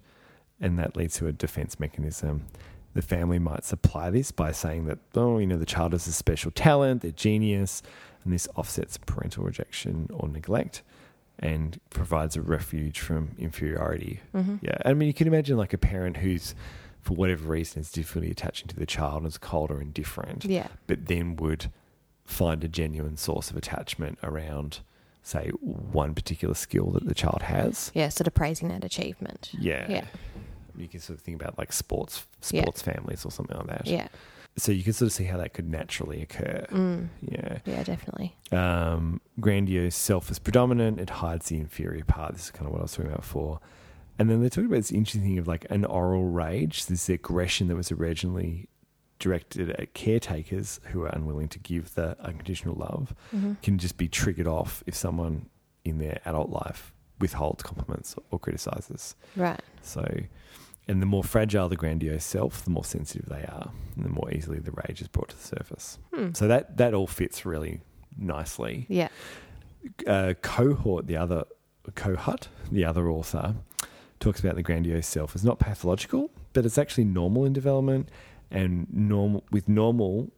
and that leads to a defense mechanism. The family might supply this by saying that oh, you know, the child has a special talent, they're genius, and this offsets parental rejection or neglect, and provides a refuge from inferiority. hmm Yeah, I mean, you can imagine like a parent who's, for whatever reason, is difficulty attaching to the child and is cold or indifferent, Yeah. but then would find a genuine source of attachment around, say, one particular skill that the child has. Yeah. Sort of praising that achievement. Yeah. Yeah. You can sort of think about like sports Yeah. sports families or something like that. Yeah. So you can sort of see how that could naturally occur. Mm. Yeah. Yeah, definitely. um, grandiose self is predominant. It hides the inferior part. This is kind of what I was talking about before. And then they talk about this interesting thing of like an oral rage, this aggression that was originally directed at caretakers who are unwilling to give the unconditional love, hmm can just be triggered off if someone in their adult life withholds compliments or criticizes. Right. So, and the more fragile the grandiose self, the more sensitive they are, and the more easily the rage is brought to the surface. Hmm. So that that all fits really nicely Yeah. uh, Kohut, the other Kohut, the other author, talks about the grandiose self as not pathological, but it's actually normal in development. And normal with normal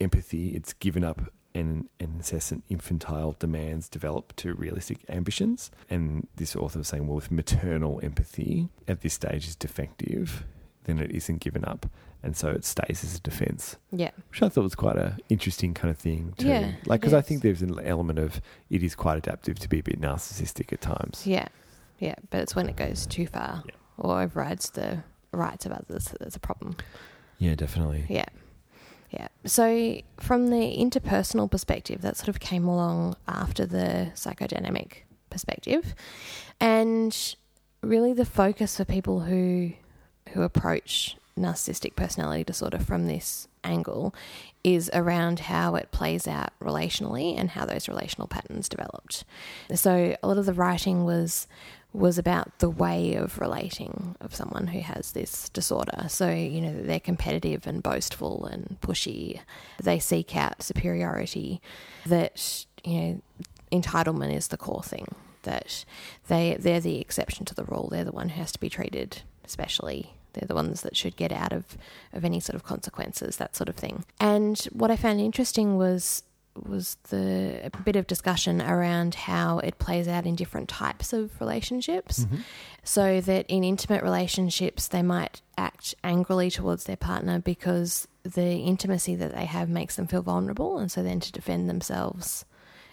empathy, it's given up and incessant infantile demands develop to realistic ambitions. And this author was saying, well, if maternal empathy at this stage is defective, then it isn't given up. And so it stays as a defense, Yeah. which I thought was quite a interesting kind of thing. too. Yeah, Like, because I think there's an element of it is quite adaptive to be a bit narcissistic at times. Yeah. Yeah. But it's when it goes too far Yeah. or overrides the rights of others that there's a problem. Yeah, definitely. Yeah. Yeah. So, from the interpersonal perspective, that sort of came along after the psychodynamic perspective. And really, the focus for people who who approach narcissistic personality disorder from this angle is around how it plays out relationally and how those relational patterns developed. So a lot of the writing was was about the way of relating of someone who has this disorder. So, you know, they're competitive and boastful and pushy. They seek out superiority that, you know, entitlement is the core thing. That they they're the exception to the rule. They're the one who has to be treated especially. They're the ones that should get out of, of any sort of consequences, that sort of thing. And what I found interesting was was the bit of discussion around how it plays out in different types of relationships. Mm-hmm. So that in intimate relationships they might act angrily towards their partner because the intimacy that they have makes them feel vulnerable and so then to defend themselves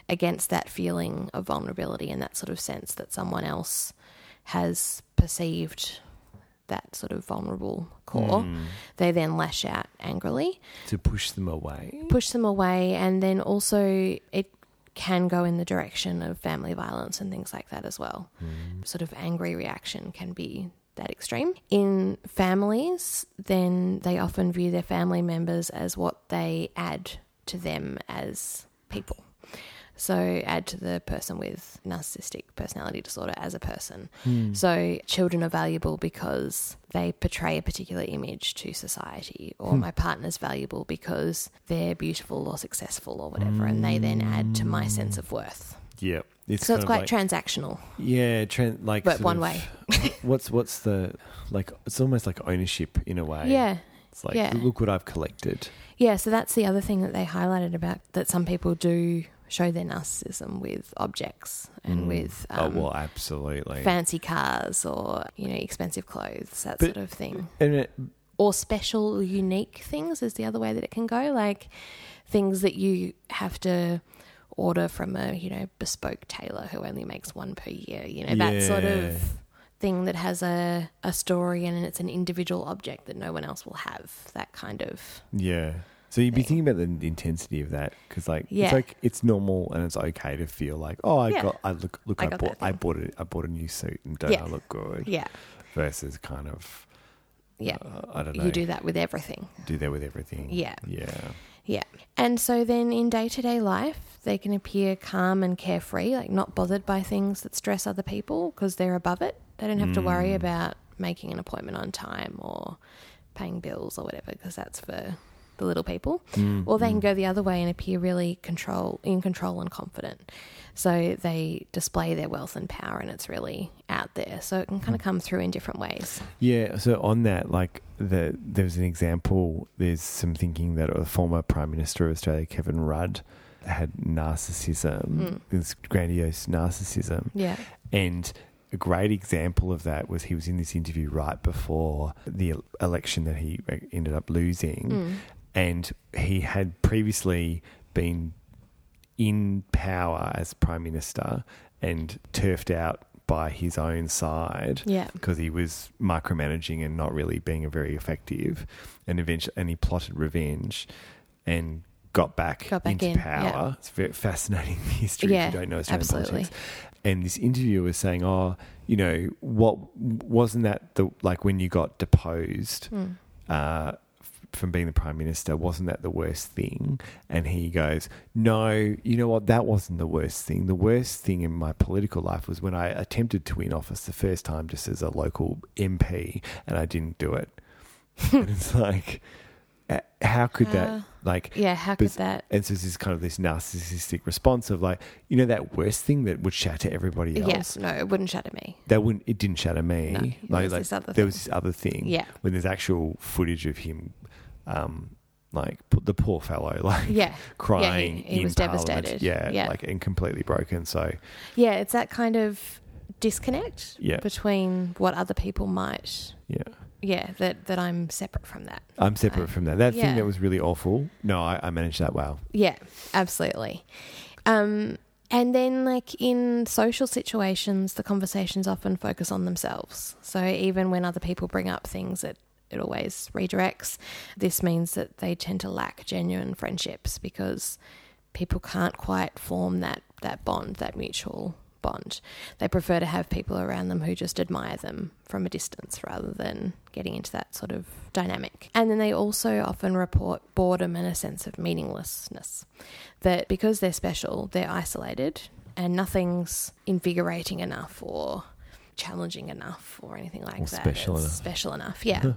against that feeling of vulnerability and that sort of sense that someone else has perceived that sort of vulnerable core, Mm. they then lash out angrily To push them away. push them away, and then also it can go in the direction of family violence and things like that as well. Sort of angry reaction can be that extreme. In families, then they often view their family members as what they add to them as people. So, add to the person with narcissistic personality disorder as a person. Hmm. So, children are valuable because they portray a particular image to society, or Hmm. my partner's valuable because they're beautiful or successful or whatever, and they then add to my sense of worth. Yeah. It's So, it's quite like, transactional, yeah, tran like but one of- way. what's what's the like? It's almost like ownership in a way. Yeah. It's like yeah. look what I've collected. Yeah, so that's the other thing that they highlighted about that some people do show their narcissism with objects and Mm. with oh um, well, absolutely. fancy cars or you know expensive clothes, that But- sort of thing. it, or special, unique things is the other way that it can go. Like things that you have to order from a you know bespoke tailor who only makes one per year. You know that sort of thing that has a a story and it's an individual object that no one else will have. That kind of yeah. So you'd be thinking about the intensity of that because, like, Yeah. it's like it's normal and it's okay to feel like, oh, I Yeah. got, I look, look, I I, bought, I bought it, I bought a new suit, and don't Yeah. I look good? yeah Versus kind of, yeah. uh, I don't know, you do that with everything. do that with everything. Yeah. yeah, Yeah. And so then in day to day life, they can appear calm and carefree, like not bothered by things that stress other people because they're above it. They don't have to worry Mm. about making an appointment on time or paying bills or whatever because that's for the little people. Mm, Or they can mm. go the other way and appear really control in control and confident. So they display their wealth and power and it's really out there. So it can kind of come through in different ways. Yeah. So on that, like the there's an example. There's some thinking that a former Prime Minister of Australia, Kevin Rudd, had narcissism, Mm. this grandiose narcissism, Yeah. and a great example of that was he was in this interview right before the election that he ended up losing, Mm. And he had previously been in power as prime minister and turfed out by his own side Yeah. because he was micromanaging and not really being very effective, and eventually, and he plotted revenge and got back, Got back into in, power. yeah. It's very fascinating history Yeah, if you don't know Australian absolutely. politics. And this interviewer was saying, "Oh, you know, what wasn't that the like when you got deposed?" Mm. uh, from being the prime minister, wasn't that the worst thing? And he goes, No, you know what? That wasn't the worst thing. The worst thing in my political life was when I attempted to win office the first time just as a local MP and I didn't do it. and it's like, how could Uh, that like Yeah, how could But- that? and so this is kind of this narcissistic response of like you know that worst thing that would shatter everybody else Yes, no, it wouldn't shatter me. that wouldn't it didn't shatter me No, there like, was like this other there was this other thing Yeah. when there's actual footage of him um like the poor fellow like Yeah, crying he in was Parliament. devastated. yeah, Yeah. like and completely broken so yeah, it's that kind of disconnect Yeah. between what other people might. yeah Yeah, that that I'm separate from that. i'm separate I- from that that yeah. thing that was really awful no i, I managed that well Yeah, absolutely. Um, and then, like in social situations, the conversations often focus on themselves. So even when other people bring up things, it it always redirects. This means that they tend to lack genuine friendships because people can't quite form that that bond, that mutual bond. They prefer to have people around them who just admire them from a distance rather than getting into that sort of dynamic. And then they also often report boredom and a sense of meaninglessness. That because they're special, they're isolated and nothing's invigorating enough or challenging enough or anything like Or that. special It's enough. Special enough, yeah.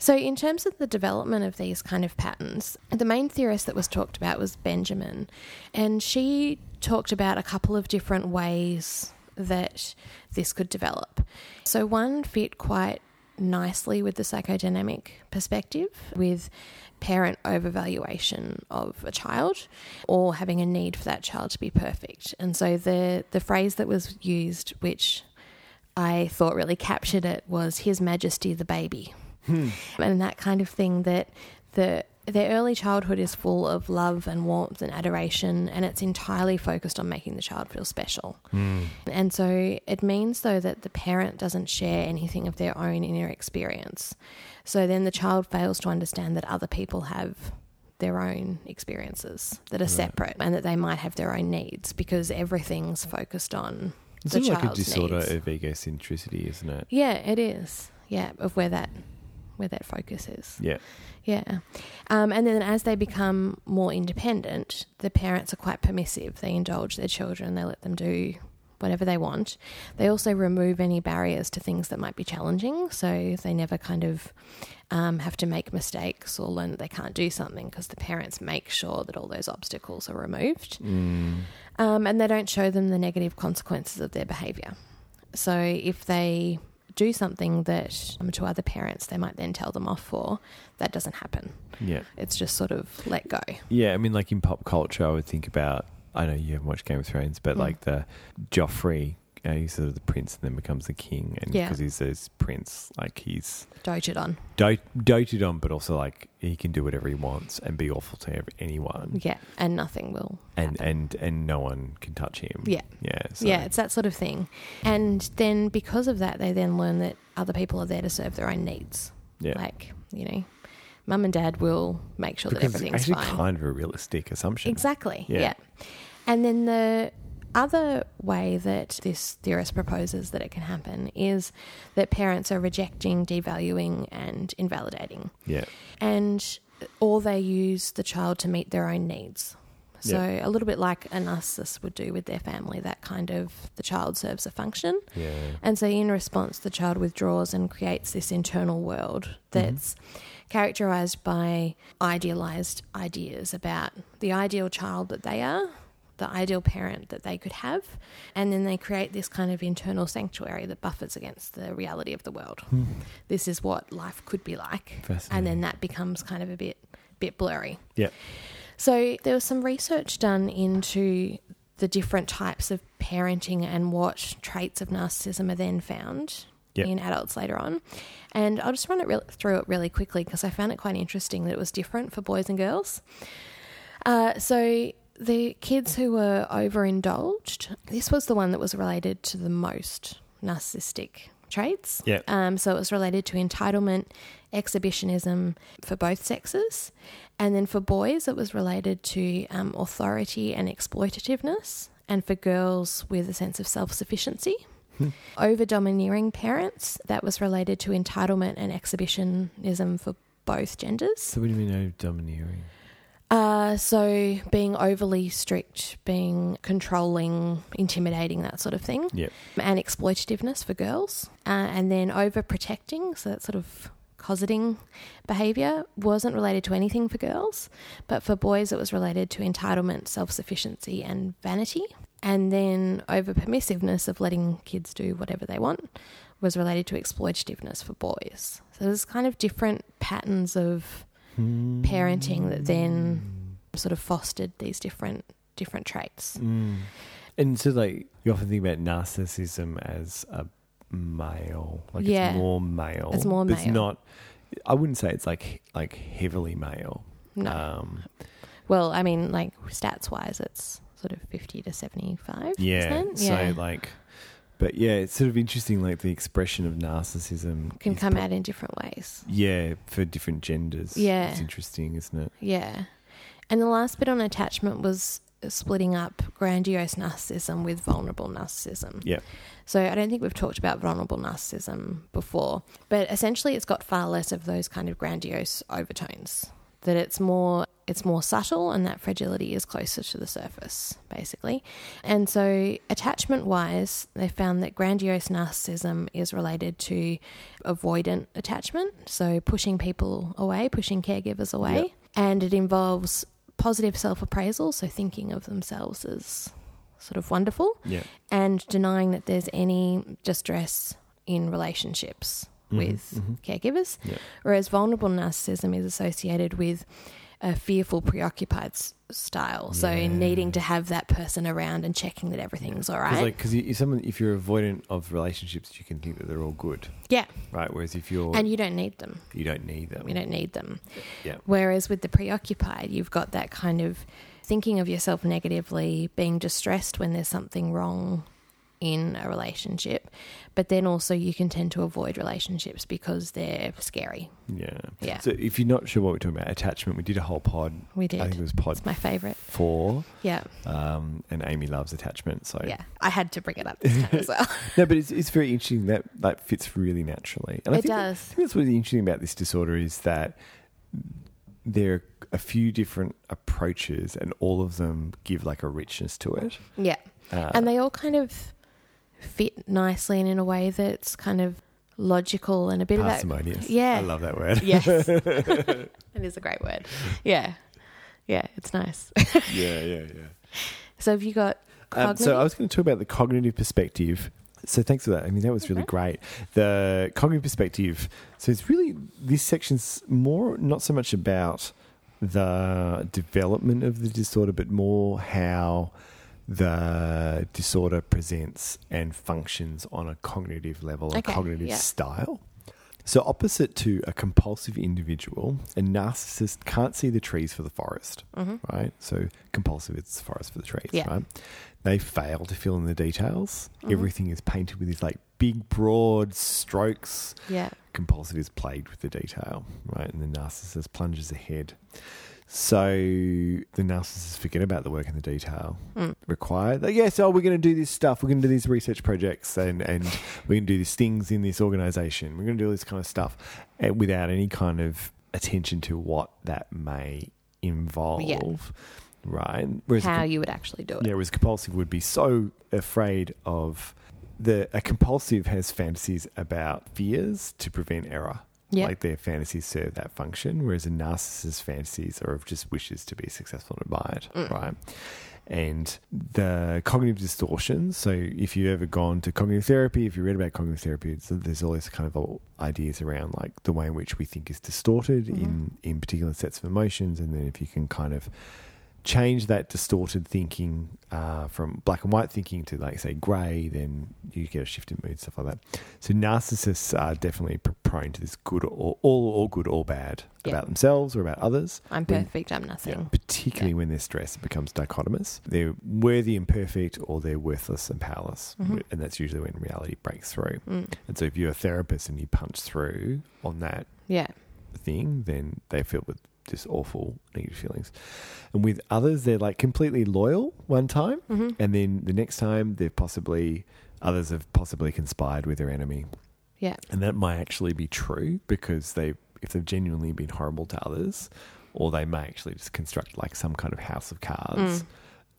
So, in terms of the development of these kind of patterns, the main theorist that was talked about was Benjamin, and she talked about a couple of different ways that this could develop. So, one fit quite nicely with the psychodynamic perspective, with parent overvaluation of a child or having a need for that child to be perfect. And so, the, the phrase that was used, which I thought really captured it, was His Majesty the Baby. Hmm. And that kind of thing that the their early childhood is full of love and warmth and adoration and it's entirely focused on making the child feel special. Hmm. And so it means though that the parent doesn't share anything of their own inner experience. So then the child fails to understand that other people have their own experiences that are separate and that they might have their own needs because everything's focused on it's the like a disorder needs. of egocentricity isn't it yeah it is yeah of where that where that focus is yeah yeah. Um, and then as they become more independent, the parents are quite permissive. They indulge their children, they let them do whatever they want. They also remove any barriers to things that might be challenging. So they never kind of um, have to make mistakes or learn that they can't do something because the parents make sure that all those obstacles are removed. Mm. Um, and they don't show them the negative consequences of their behaviour. So if they do something that um, to other parents they might then tell them off for, that doesn't happen. yeah It's just sort of let go. Yeah, I mean, like in pop culture, I would think about. I know you haven't watched Game of Thrones, but Mm. like the Joffrey, uh, he's sort of the prince and then becomes the king, and Yeah. because he's this prince, like he's Doted on. do- doted on, but also like he can do whatever he wants and be awful to anyone, Yeah. And nothing will. and happen. and and no one can touch him. Yeah. yeah, so, yeah, it's that sort of thing. And then because of that, they then learn that other people are there to serve their own needs. yeah. Like, you know, mum and dad will make sure because that it's everything's actually fine. kind of a realistic assumption. Exactly. Yeah. Yeah. And then the other way that this theorist proposes that it can happen is that parents are rejecting, devaluing, and invalidating. Yeah, And uh, or they use the child to meet their own needs. So Yeah. a little bit like a narcissist would do with their family, that kind of the child serves a function. yeah, And so, in response, the child withdraws and creates this internal world that's mm-hmm. Characterized by idealized ideas about the ideal child that they are, the ideal parent that they could have, and then they create this kind of internal sanctuary that buffers against the reality of the world. Hmm. This is what life could be like, and then that becomes kind of a bit bit blurry. yeah, So there was some research done into the different types of parenting and what traits of narcissism are then found Yep. in adults later on. And I'll just run it re- through it really quickly because I found it quite interesting that it was different for boys and girls. Uh, so the kids who were overindulged, this was the one that was related to the most narcissistic traits. Yeah. Um, so it was related to entitlement, exhibitionism for both sexes. And then for boys, it was related to um, authority and exploitativeness. And for girls, with a sense of self sufficiency. Over domineering parents, that was related to entitlement and exhibitionism for both genders. So what do you mean oh, domineering? Uh, so being overly strict, being controlling, intimidating, that sort of thing. Yep. And exploitativeness for girls. Uh, and then overprotecting, so that sort of cosseting behavior wasn't related to anything for girls, but for boys, it was related to entitlement, self sufficiency, and vanity. And then over permissiveness of letting kids do whatever they want was related to exploitativeness for boys. So there's kind of different patterns of parenting that then sort of fostered these different different traits. Mm. And so, like, you often think about narcissism as a male, like Yeah. it's more male. It's more but It's not. I wouldn't say it's like like heavily male. No. Um, well, I mean, like stats wise, it's sort of 50 to 75. yeah. percent. So yeah. like, but yeah, it's sort of interesting. Like the expression of narcissism can come pro- out in different ways. Yeah, for different genders. Yeah. it's interesting, isn't it? Yeah. And the last bit on attachment was splitting up grandiose narcissism with vulnerable narcissism. Yeah. So I don't think we've talked about vulnerable narcissism before, but essentially it's got far less of those kind of grandiose overtones. That it's more it's more subtle and that fragility is closer to the surface, basically. And so attachment wise, they found that grandiose narcissism is related to avoidant attachment, so pushing people away, pushing caregivers away. Yep. And it involves positive self appraisal, so thinking of themselves as sort of wonderful Yeah. and denying that there's any distress in relationships Mhm, with mhm. caregivers. Yeah. Whereas vulnerable narcissism is associated with a fearful, preoccupied s- style. So Yeah. needing to have that person around and checking that everything's all Because right. like, because if someone, if you're avoidant of relationships, you can think that they're all good, yeah, right? Whereas if you're, and you don't need them. you don't need them. You don't need them. Yeah. Whereas with the preoccupied, you've got that kind of thinking of yourself negatively, being distressed when there's something wrong in a relationship, but then also you can tend to avoid relationships because they're scary. Yeah. Yeah. So if you're not sure what we're talking about, attachment, we did a whole pod. We did. I think it was pod It's my favorite. four. Yeah. Um, and Amy loves attachment. So Yeah. I had to bring it up this time as well. no, but it's, it's very interesting that that fits really naturally. And I It think does. I think that's what's interesting about this disorder is that there are a few different approaches, and all of them give like a richness to it. Yeah. Uh, And they all kind of fit nicely and in a way that's kind of logical and a bit of that. parsimonious. Yeah. I love that word. Yes. it is a great word. Yeah. Yeah, it's nice. yeah, yeah, yeah. So have you got Um, so I was going to talk about the cognitive perspective. So thanks for that. I mean, that was really great. The cognitive perspective. So it's really this section's more not so much about the development of the disorder, but more how the disorder presents and functions on a cognitive level, a cognitive yeah. style. So, opposite to a compulsive individual, a narcissist can't see the trees for the forest, right? So, compulsive, is the forest for the trees, Mm-hmm. Yeah. right? They fail to fill in the details. Mhm. Everything is painted with these like big, broad strokes. yeah. Compulsive is plagued with the detail, right? And the narcissist plunges ahead. So the narcissists forget about the work and the detail Mm. required. Like, yes, oh, we're going to do this stuff. We're going to do these research projects, and and we're going to do these things in this organization. We're going to do all this kind of stuff, and without any kind of attention to what that may involve, right? Whereas How com- you would actually do it. yeah, whereas compulsive would be so afraid of the a compulsive has fantasies about fears to prevent error. Yeah. Like their fantasies serve that function, whereas a narcissist's fantasies are of just wishes to be successful and admired, Mm. right? And the cognitive distortions. So, if you've ever gone to cognitive therapy, if you read about cognitive therapy, it's, there's all these kind of ideas around like the way in which we think is distorted Mm-hmm. in in particular sets of emotions, and then if you can kind of change that distorted thinking uh, from black and white thinking to like say grey, then you get a shift in mood, stuff like that. So narcissists are definitely prone to this good or all, all good or bad Yeah. about themselves or about others. I'm When- perfect, I'm nothing. particularly when they're stressed, it becomes dichotomous. They're worthy and perfect, or they're worthless and powerless, Mhm. and that's usually when reality breaks through. Mm. And so, if you're a therapist and you punch through on that Yeah. thing, then they feel with just awful negative feelings. And with others, they're like completely loyal one time, hmm and then the next time they've possibly others have possibly conspired with their enemy, Yeah. and that might actually be true because they if they've genuinely been horrible to others, or they may actually just construct like some kind of house of cards. Mm.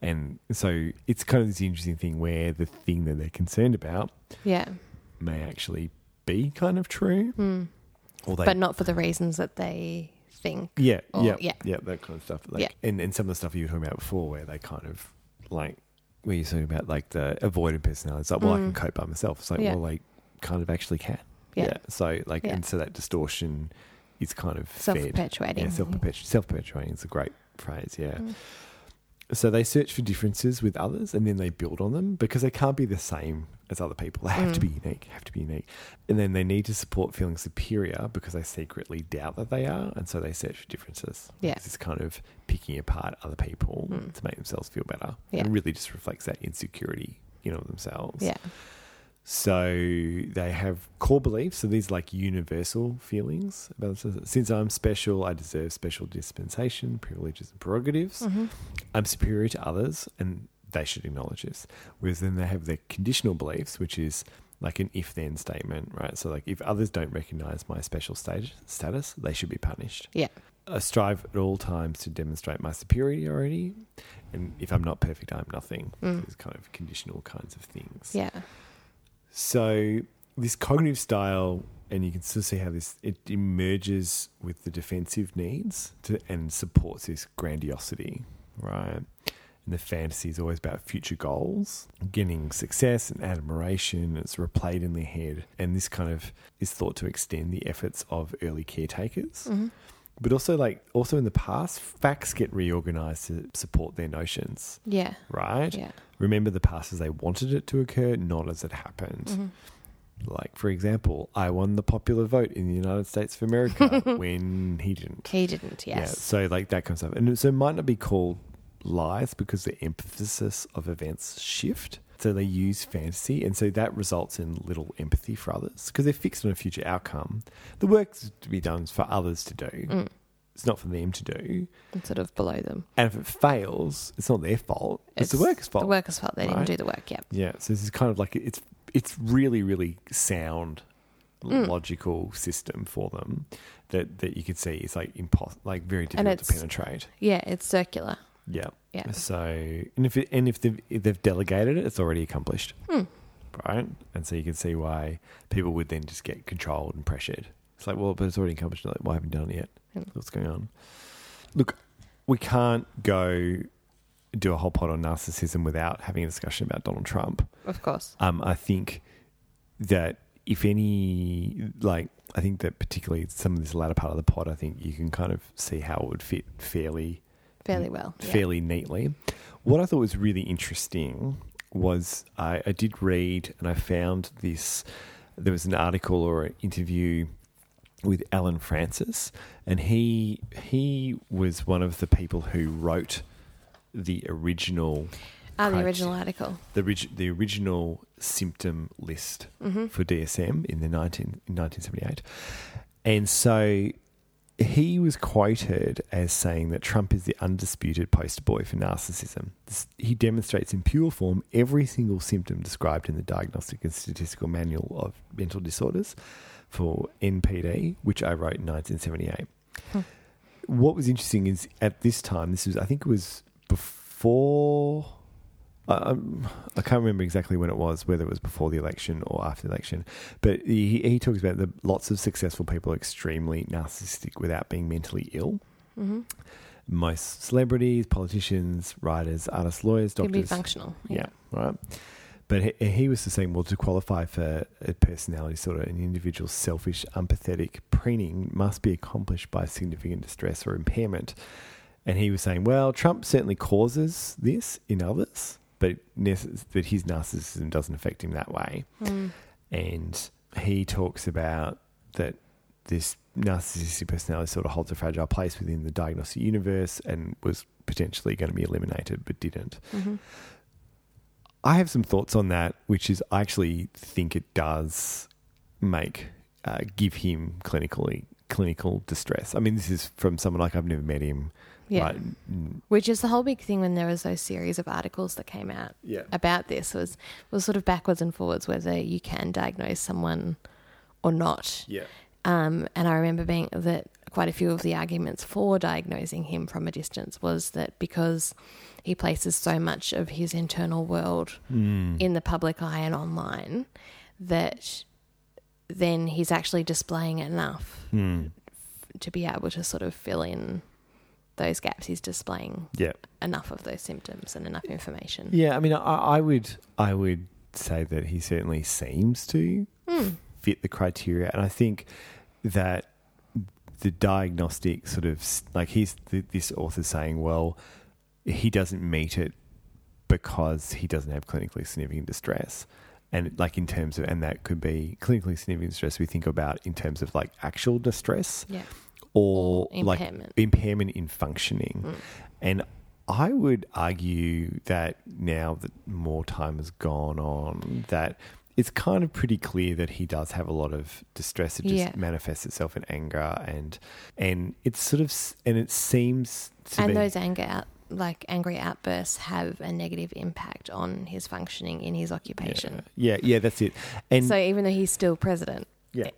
And so it's kind of this interesting thing where the thing that they're concerned about Yeah. may actually be kind of true. Mm. or they but not for the reasons that they think. Yeah, Or- yeah, yeah. yeah, that kind of stuff. Like, Yeah. and and some of the stuff you were talking about before, where they kind of like where you're talking about like the avoidant personality. It's like, well, I can cope by myself. It's like, Mm. Yeah. well, they kind of actually can. Yeah. So like, Yeah. and so that distortion is kind of self perpetuating. Yeah, self perpetuating. Self perpetuating is a great phrase. Yeah. Mm. So they search for differences with others, and then they build on them because they can't be the same as other people. They have to Mm. be unique. Have to be unique, and then they need to support feeling superior because they secretly doubt that they are, and so they search for differences. Yeah. It's kind of picking apart other people Mm. to make themselves feel better, Yeah. and really just reflects that insecurity, you know, themselves. Yeah. So they have core beliefs. So these are like universal feelings about. Since I'm special, I deserve special dispensation, privileges, and prerogatives. hmm I'm superior to others, and they should acknowledge this. Whereas then they have their conditional beliefs, which is like an if then statement, right? So, like, if others don't recognize my special stage, status, they should be punished. Yeah. I strive at all times to demonstrate my superiority, and if I'm not perfect, I'm nothing. Mm. These kind of conditional kinds of things. Yeah. So this cognitive style, and you can still see how this it emerges with the defensive needs to, and supports this grandiosity, right? And the fantasy is always about future goals, getting success and admiration. It's replayed in their head, and this kind of is thought to extend the efforts of early caretakers. hmm But also, like also in the past, facts get reorganized to support their notions, Yeah. right? Yeah. Remember the past as they wanted it to occur, not as it happened. hmm Like, for example, I won the popular vote in the United States of America when he didn't. He didn't. Yeah, Yes. so like that kind of stuff. And so it might not be called lies because the emphasis of events shift. So they use fantasy, and so that results in little empathy for others because they're fixed on a future outcome. The work's to be done is for others to do. Mm. It's not for them to do. Sort of below them. And if it fails, it's not their fault. It's, the worker's fault. The worker's fault. They right? didn't do the work. Yeah. Yeah, so this is kind of like it's it's really really sound Mm. logical system for them that that you could see is like impos- like very difficult to penetrate. Yeah. It's circular. Yeah. Yeah. So and if it, and if they've, if they've delegated it, it's already accomplished, Hmm. right? And so you can see why people would then just get controlled and pressured. It's like, well, but it's already accomplished. Like, why haven't you done it yet? Hmm. What's going on? Look, we can't go do a whole pod on narcissism without having a discussion about Donald Trump. Of course. Um, I think that if any, like, I think that particularly some of this latter part of the pod, I think you can kind of see how it would fit fairly, Fairly well. Yeah. fairly neatly. What I thought was really interesting was I, I did read and I found this. There was an article or an interview with Allen Frances, and he he was one of the people who wrote the original Ah, the original article. the the original symptom list hmm for DSM in the 19, in 1978. And so he was quoted as saying that Trump is the undisputed poster boy for narcissism. This, he demonstrates in pure form every single symptom described in the Diagnostic and Statistical Manual of Mental Disorders for NPD, which I wrote in 1978. Hmm. What was interesting is at this time, this was, I think it was before. I- I'm, can't remember exactly when it was, whether it was before the election or after the election. But he, he talks about that lots of successful people are extremely narcissistic without being mentally ill. hmm Most celebrities, politicians, writers, artists, lawyers, Can be doctors. functional. Yeah, right. But he, he was saying, well, to qualify for a personality disorder, an individual's selfish, empathetic preening must be accomplished by significant distress or impairment. And he was saying, well, Trump certainly causes this in others, but, but his narcissism doesn't affect him that way. Mm. And he talks about that this narcissistic personality sort of holds a fragile place within the diagnostic universe and was potentially going to be eliminated, but didn't. hmm I have some thoughts on that, which is I actually think it does make uh, give him clinically clinical distress. I mean, this is from someone like I've never met him. Yeah. right? Mm, Which is the whole big thing when there was those series of articles that came out Yeah. about this was was sort of backwards and forwards whether you can diagnose someone or not. Yeah. Um, and I remember being that quite a few of the arguments for diagnosing him from a distance was that because he places so much of his internal world Mm. in the public eye and online, that then he's actually displaying enough Hmm. to be able to sort of fill in those gaps. He's displaying Yeah. enough of those symptoms and enough information. Yeah, I mean, I, I would, I would say that he certainly seems to Hmm. fit the criteria, and I think that the diagnostic sort of like he's th- this author saying, well, he doesn't meet it because he doesn't have clinically significant distress. And like in terms of, and that could be clinically significant distress. We think about in terms of like actual distress, Yeah. Or, Or like impairment. impairment in functioning. Mm. And I would argue that now that more time has gone on, that it's kind of pretty clear that he does have a lot of distress. It just Yeah. manifests itself in anger, and and it's sort of and it seems to and be those anger out like angry outbursts have a negative impact on his functioning in his occupation. yeah, yeah, yeah, that's it. And so even though he's still president, Yeah.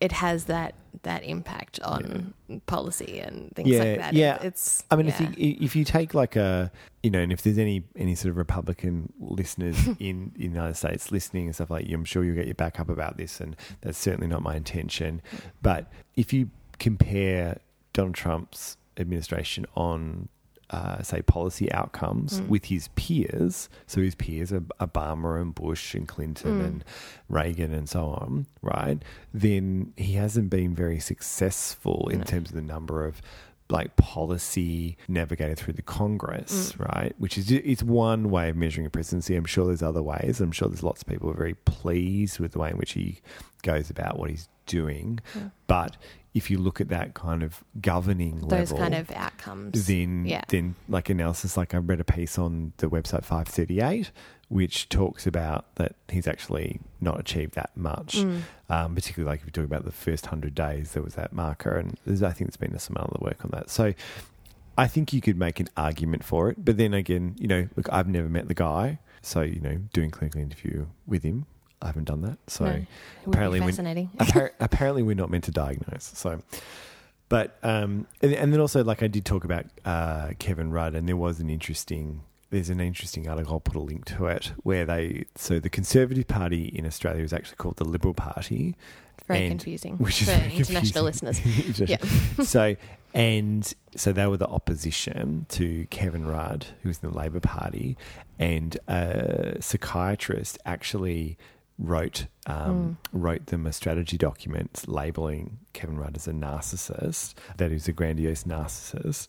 It has that that impact on policy and things Yeah, like that. yeah. It- it's I mean, yeah. if you if you take like a you know, and if there's any any sort of Republican listeners in the United States listening and stuff like, you, I'm sure you'll get your back up about this, and that's certainly not my intention. Mm. But if you compare Donald Trump's administration on uh, say policy outcomes Mm. with his peers. So his peers are Obama and Bush and Clinton Mm. and Reagan and so on, right? Then he hasn't been very successful in No. terms of the number of like policy navigated through the Congress, Mm. right? Which is it's one way of measuring a presidency. I'm sure there's other ways. I'm sure there's lots of people who are very pleased with the way in which he goes about what he's doing. Mm. But if you look at that kind of governing those level, kind of outcomes. then yeah. then like analysis like I read a piece on the website 538 which talks about that he's actually not achieved that much Mm. um, particularly like if you talk about the first 100 days there was that marker and there's, I think there's been some other work on that so I think you could make an argument for it but then again you know look I've never met the guy so you know doing clinical interview with him I haven't done that so No, apparently fascinating. Appar- apparently we're not meant to diagnose. So, but um, and, and then also like I did talk about uh, Kevin Rudd, and there was an interesting. There's an interesting article. I'll put a link to it where they. So the Conservative Party in Australia is actually called the Liberal Party, very and- confusing which is for international listeners. International- so and so they were the opposition to Kevin Rudd, who was in the Labor Party, and a psychiatrist actually wrote um, wrote them a strategy document labeling Kevin Rudd as a narcissist, that he's a grandiose narcissist,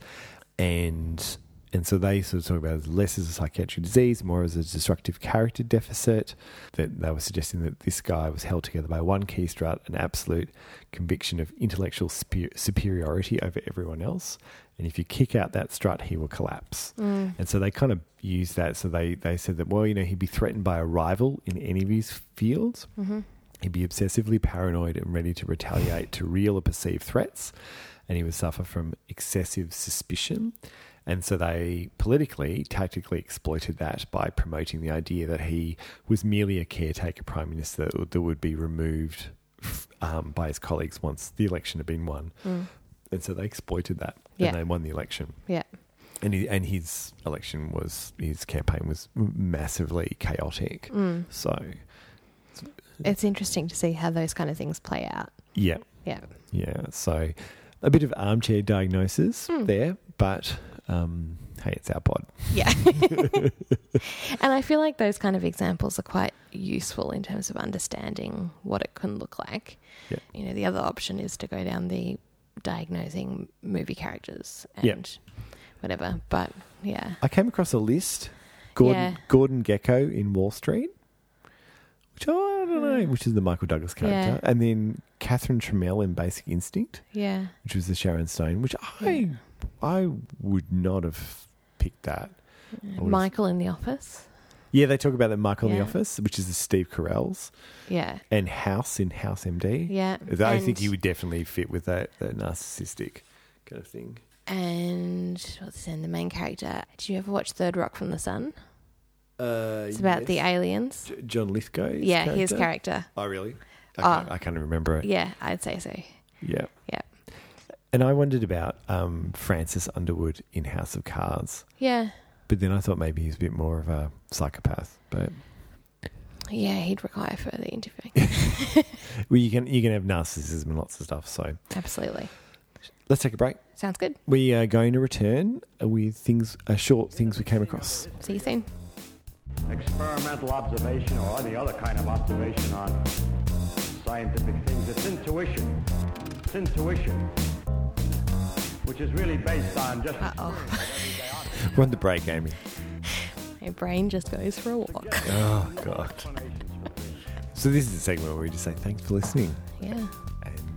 and and so they sort of talk about it less as a psychiatric disease, more as a destructive character deficit. That they were suggesting that this guy was held together by one key strut, an absolute conviction of intellectual superiority over everyone else. And if you kick out that strut, he will collapse. Mm. And so they kind of used that. So they, they said that, well, you know, he'd be threatened by a rival in any of his fields. hmm He'd be obsessively paranoid and ready to retaliate to real or perceived threats. And he would suffer from excessive suspicion. And so they politically, tactically exploited that by promoting the idea that he was merely a caretaker prime minister that would- that would be removed um, by his colleagues once the election had been won. Mm. And so they exploited that Yeah. and they won the election. Yeah. And, he, and his election was, his campaign was massively chaotic. Mm. So, It's interesting to see how those kind of things play out. yeah. Yeah. Yeah, so a bit of armchair diagnosis Hmm. there, but um, hey, it's our pod. Yeah. and I feel like those kind of examples are quite useful in terms of understanding what it can look like. Yeah. You know, the other option is to go down the diagnosing movie characters and Yeah. whatever. But yeah. I came across a list. Gordon, Yeah. Gordon Gekko in Wall Street, which oh, I don't know, which is the Michael Douglas character, and then Catherine Tramell in Basic Instinct, Yeah. which was the Sharon Stone, which I I would not have picked that. Michael in the office. Yeah, they talk about that Michael in the Yeah. Office, which is the Steve Carell's, Yeah. and House in House MD. Yeah. I think And- he would definitely fit with that, that narcissistic kind of thing. And what's name? The main character. Did you ever watch Third Rock from the Sun? Uh, It's about the aliens. John Lithgow. yeah, his character. Oh, really? I Oh. can't, I can't remember it. Yeah, I'd say so. Yeah. Yeah. And I wondered about um, Francis Underwood in House of Cards, Yeah. but then I thought maybe he's a bit more of a psychopath. But Yeah, he'd require further interviewing. Well, you can you can have narcissism and lots of stuff. So Absolutely. let's take a break. Sounds good. We are going to return with things, uh, short things we came across. See you soon. experimental observation or any other kind of observation on scientific things. It's intuition. It's intuition, which is really based on just Uh oh. We're on the break, Amy. My brain just goes for a walk. Oh God. So this is the segment where we just say thanks for listening Yeah.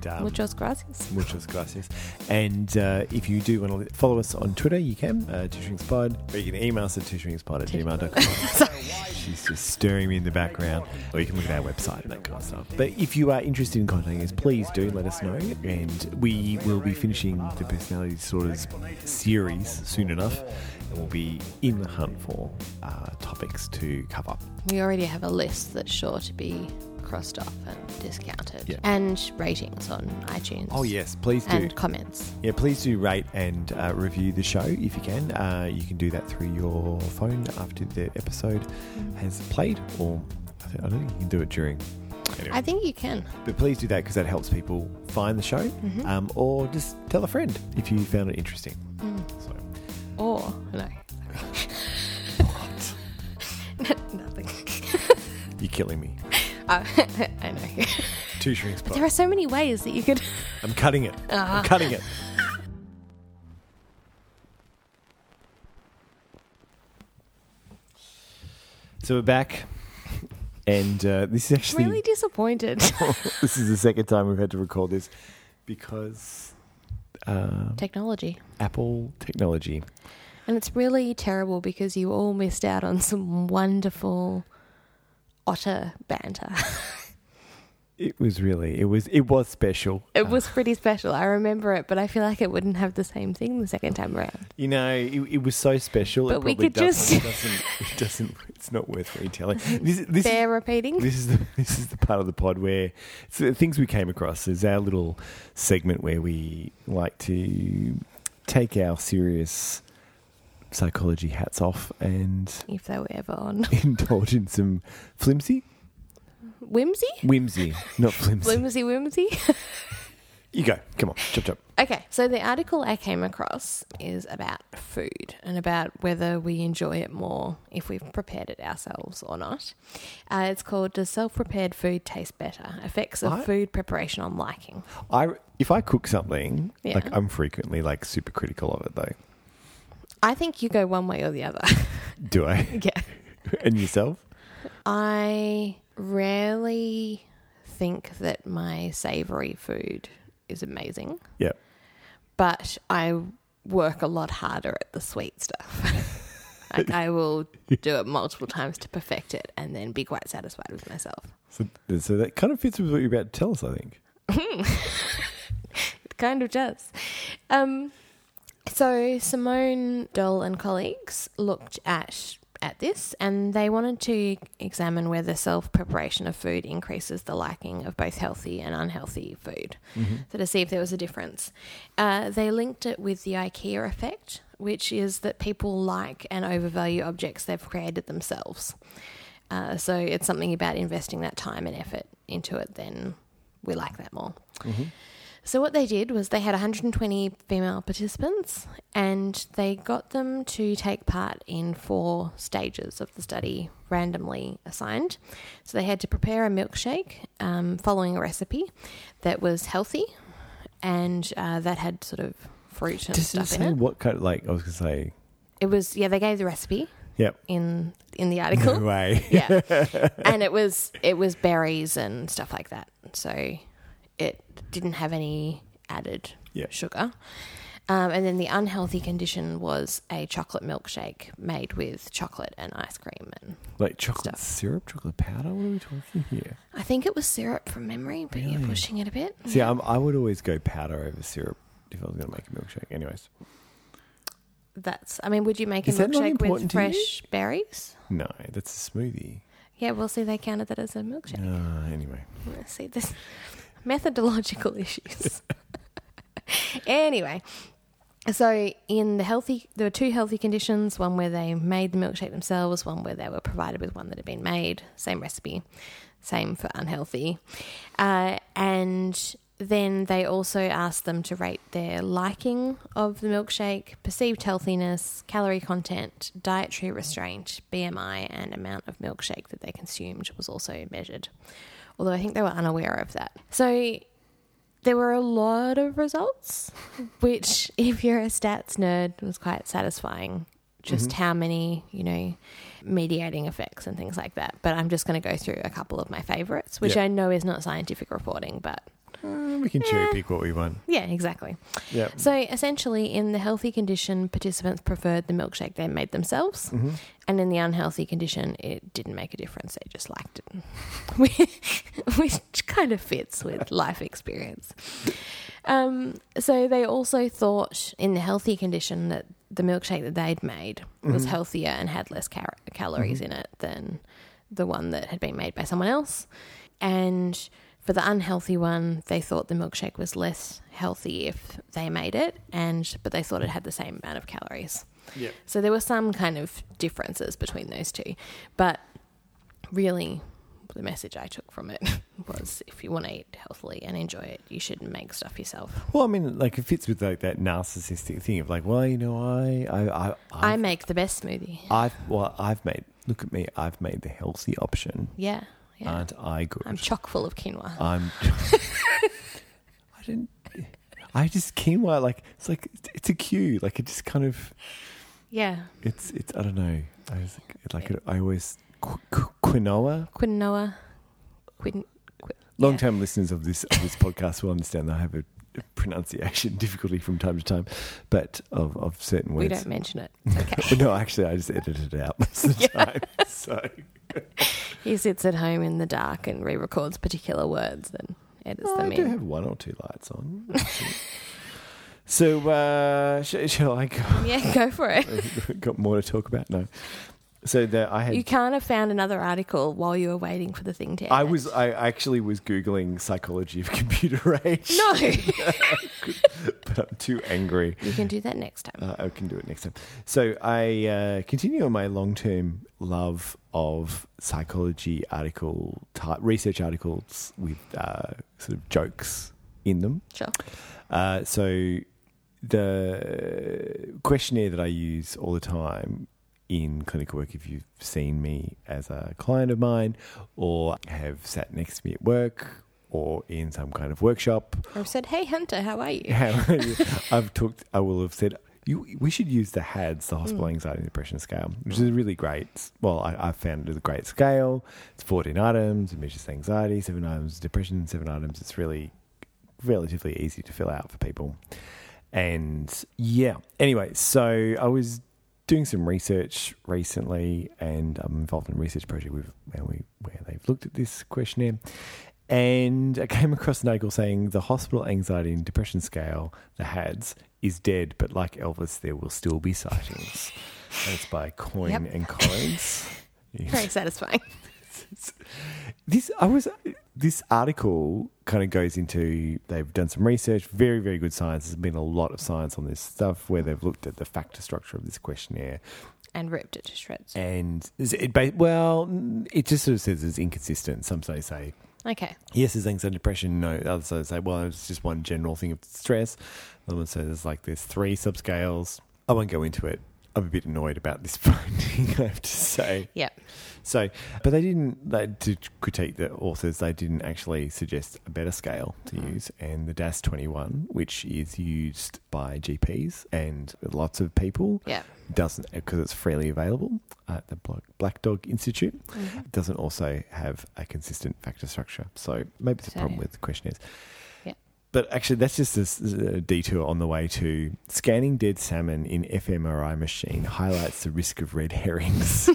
And um, Muchos gracias. Muchas gracias. And uh, if you do want to follow us on Twitter, you can, uh, twoshrinkspod, or you can email us at twoshrinkspod at gmail.com. She's just stirring me in the background. Or you can look at our website and that kind of stuff. But if you are interested in contacting us, please do let us know. And we will be finishing the personality disorders series soon enough. And we'll be in the hunt for uh, topics to cover. We already have a list that's sure to be crossed off and discounted. Yeah. And ratings on iTunes. Oh, yes, please do. And comments. Yeah, please do rate and uh, review the show if you can. Uh, you can do that through your phone after the episode has played, or I, don't think you can do it during. Anyway. I think you can. but please do that because that helps people find the show, um, or just tell a friend if you found it interesting. So, Or, no. What? Nothing. you're killing me. Uh, I know. Two shrinks There are so many ways that you could. I'm cutting it. I'm cutting it. So we're back, and uh, this is actually really disappointed. this is the second time we've had to record this because uh, Technology. Apple technology. And it's really terrible because you all missed out on some wonderful otter banter. It was really it was it was special. It was ah. pretty special. I remember it, but I feel like it wouldn't have the same thing the second time around. You know, it, it was so special. But it we could just- doesn't, doesn't it doesn't it's not worth retelling. This, this Fair is, repeating. this is the this is the part of the pod where it's the things we came across is our little segment where we like to take our serious psychology hats off and if they were ever on. indulge in some flimsy Whimsy? whimsy, not flimsy. Whimsy, whimsy. You go, come on, chop chop. Okay, so the article I came across is about food and about whether we enjoy it more if we've prepared it ourselves or not. Uh, it's called Does Self Prepared Food Taste Better? Effects of Food Preparation on Liking. I if I cook something, Yeah. like I'm frequently like super critical of it though. I think you go one way or the other. Do I? yeah. and yourself? I rarely think that my savory food is amazing, Yeah. but I work a lot harder at the sweet stuff. like I will do it multiple times to perfect it and then be quite satisfied with myself. So, so that kind of fits with what you're about to tell us, I think. It kind of does. Um, so Simone Dohle and colleagues looked at at this and they wanted to examine whether self preparation of food increases the liking of both healthy and unhealthy food. So to see if there was a difference. Uh, they linked it with the IKEA effect, which is that people like and overvalue objects they've created themselves. Uh, so it's something about investing that time and effort into it, then we like that more. So what they did was they had 120 female participants and they got them to take part in four stages of the study randomly assigned. So they had to prepare a milkshake um, following a recipe that was healthy and uh, that had sort of fruit and Does it stuff in say it. what kind? Like I was gonna say. It was yeah they gave the recipe Yep. in in the article. No way. yeah and it was it was berries and stuff like that so it didn't have any added Yeah. sugar um, and then the unhealthy condition was a chocolate milkshake made with chocolate and ice cream and Like chocolate Stuff. syrup, chocolate powder. What are we talking here? i think it was syrup from memory but you're pushing it a bit See, I'm, I would always go powder over syrup if I was going to make a milkshake. Anyways, that's i mean would you make Is a milkshake with important to you? fresh berries no, that's a smoothie. yeah we'll see they counted that as a milkshake Uh, anyway, Let's see this methodological issues. anyway, So in the healthy, there were two healthy conditions: one where they made the milkshake themselves, one where they were provided with one that had been made. Same recipe, same for unhealthy, uh, and then they also asked them to rate their liking of the milkshake, perceived healthiness, calorie content, dietary restraint, BMI, and amount of milkshake that they consumed was also measured. Although I think they were unaware of that. So there were a lot of results, which, if you're a stats nerd, was quite satisfying. Just mm-hmm. how many, you know, mediating effects and things like that. But I'm just going to go through a couple of my favorites, which Yeah. I know is not scientific reporting, but Uh, we can cherry pick what we want. yeah, exactly. Yeah. So essentially, in the healthy condition, participants preferred the milkshake they made themselves, Mm-hmm. and in the unhealthy condition, it didn't make a difference. They just liked it, which kind of fits with life experience. Um, so they also thought in the healthy condition that the milkshake that they'd made was healthier and had less car- calories in it than the one that had been made by someone else. And for the unhealthy one, they thought the milkshake was less healthy if they made it, and but they thought it had the same amount of calories. Yeah. So there were some kind of differences between those two, but really, the message I took from it was: if you want to eat healthily and enjoy it, you should make stuff yourself. Well, I mean, like it fits with like that narcissistic thing of like, well, you know, I, I, I, I I've, make the best smoothie. I've, well, I've made. Look at me, I've made the healthy option. Yeah, yeah. Aren't I good? I'm chock full of quinoa. I'm. I didn't. I just quinoa like it's like it's a cue. Like it just kind of yeah, it's it's I don't know. I was like, like I always qu- qu- quinoa. quinoa. Quin, qui- Long yeah. listeners of this of this podcast will understand that I have a, pronunciation difficulty from time to time, but of of certain words. We don't mention it. Okay. no, actually, I just edited it out most of the time. So he sits at home in the dark and re-records particular words and edits Oh, them I do have one or two lights on. so uh, sh- shall I go? Yeah, go for it. Got more to talk about? No. So I had. You can't have found another article while you were waiting for the thing to. I was. I actually was googling psychology of computer age. No, but I'm too angry. you can do that next time. Uh, I can do it next time. So I uh, continue on my long-term love of psychology article type research articles with uh, sort of jokes in them. Sure. Uh, so the questionnaire that I use all the time in clinical work, if you've seen me as a client of mine or have sat next to me at work or in some kind of workshop, I've said, "Hey Hunter, how are you?" how are you? I've talked. I will have said you. We should use the HADS, the Hospital mm. Anxiety and Depression Scale, which is a really great. Well, I, I found it is a great scale. It's fourteen items. It measures anxiety. Seven items depression. Seven items. It's really relatively easy to fill out for people. And yeah. Anyway, so I was doing some research recently, and I'm involved in a research project with where we where they've looked at this questionnaire. And I came across an article saying the hospital anxiety and depression scale, the HADS, is dead, but like Elvis, there will still be sightings. and it's by Coyne Yep. and colleagues. Very satisfying. This I was this article kind of goes into they've done some research, very very good science. There's been a lot of science on this stuff where they've looked at the factor structure of this questionnaire, And ripped it to shreds. and it well, it just sort of says it's inconsistent. Some say say Okay. yes, there's anxiety depression. No, others say, well, it's just one general thing of stress. Other one says there's like there's three subscales. I won't go into it. I'm a bit annoyed about this finding, I have to say. Yeah. So, but they didn't, they, to critique the authors, they didn't actually suggest a better scale to use. And the DASS 21, which is used by GPs and lots of people, yeah. doesn't, because it's freely available at the Black Dog Institute, Mm-hmm. doesn't also have a consistent factor structure. So maybe it's a So- problem with the questionnaires. But actually, that's just a uh, detour on the way to scanning dead salmon in fMRI machine highlights the risk of red herrings.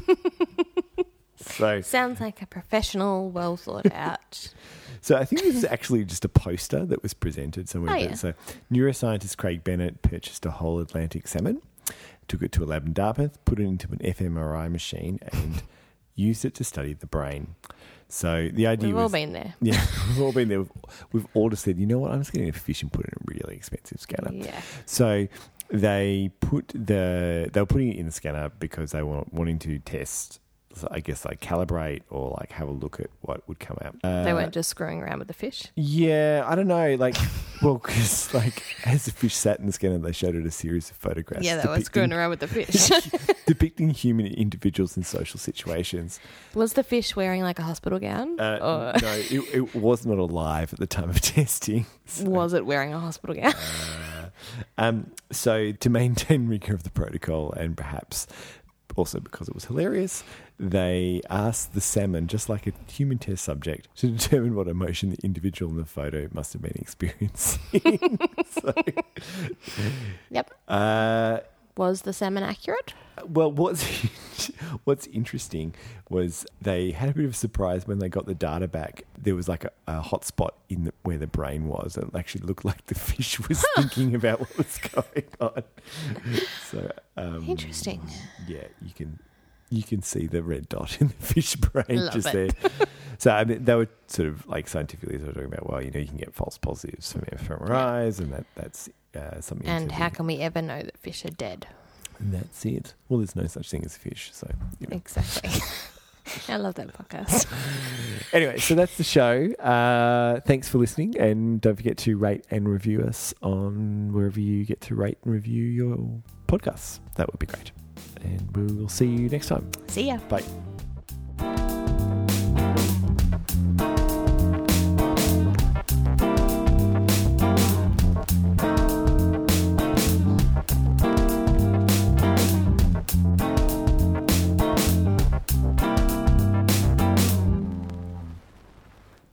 so, Sounds like a professional, well thought out. so I think this is actually just a poster that was presented somewhere. Oh, yeah. So, neuroscientist Craig Bennett purchased a whole Atlantic salmon, took it to a lab in Dartmouth, put it into an fMRI machine, and used it to study the brain. So the idea We've was all been there. Yeah, we've all been there. We've, we've all just said, you know what, I'm just going to fish and put it in a really expensive scanner. Yeah. So they put the they were putting it in the scanner because they were wanting to test. I guess like calibrate or like have a look at what would come out. Uh, they weren't just screwing around with the fish. Yeah, I don't know. Like, well, because like as the fish sat in the scanner, they showed it a series of photographs. Yeah, they were screwing around with the fish. depicting human individuals in social situations. Was the fish wearing like a hospital gown? Uh, no, it, it was not alive at the time of testing. So, was it wearing a hospital gown? uh, um, so to maintain rigor of the protocol and perhaps also because it was hilarious, they asked the salmon, just like a human test subject, to determine what emotion the individual in the photo must have been experiencing. so, Yep. uh, Was the salmon accurate? Well, what's what's interesting was they had a bit of a surprise when they got the data back. There was like a, a hot spot in the, where the brain was, and it actually looked like the fish was thinking about what was going on. So um, Interesting. Yeah, you can you can see the red dot in the fish brain Love just it. there. So I mean, they were sort of like scientifically they were talking about well, you know, you can get false positives from fMRIs, and that that's uh, something. And how can we ever know that fish are dead? And that's it. Well, there's no such thing as fish, so you know. Exactly. I love that podcast. Anyway, so that's the show. Uh, thanks for listening, and don't forget to rate and review us on wherever you get to rate and review your podcasts. That would be great. And we will see you next time. See ya. Bye.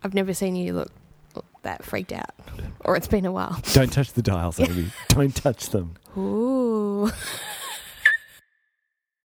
I've never seen you look that freaked out, or it's been a while. Don't touch the dials, Amy. don't touch them. Ooh.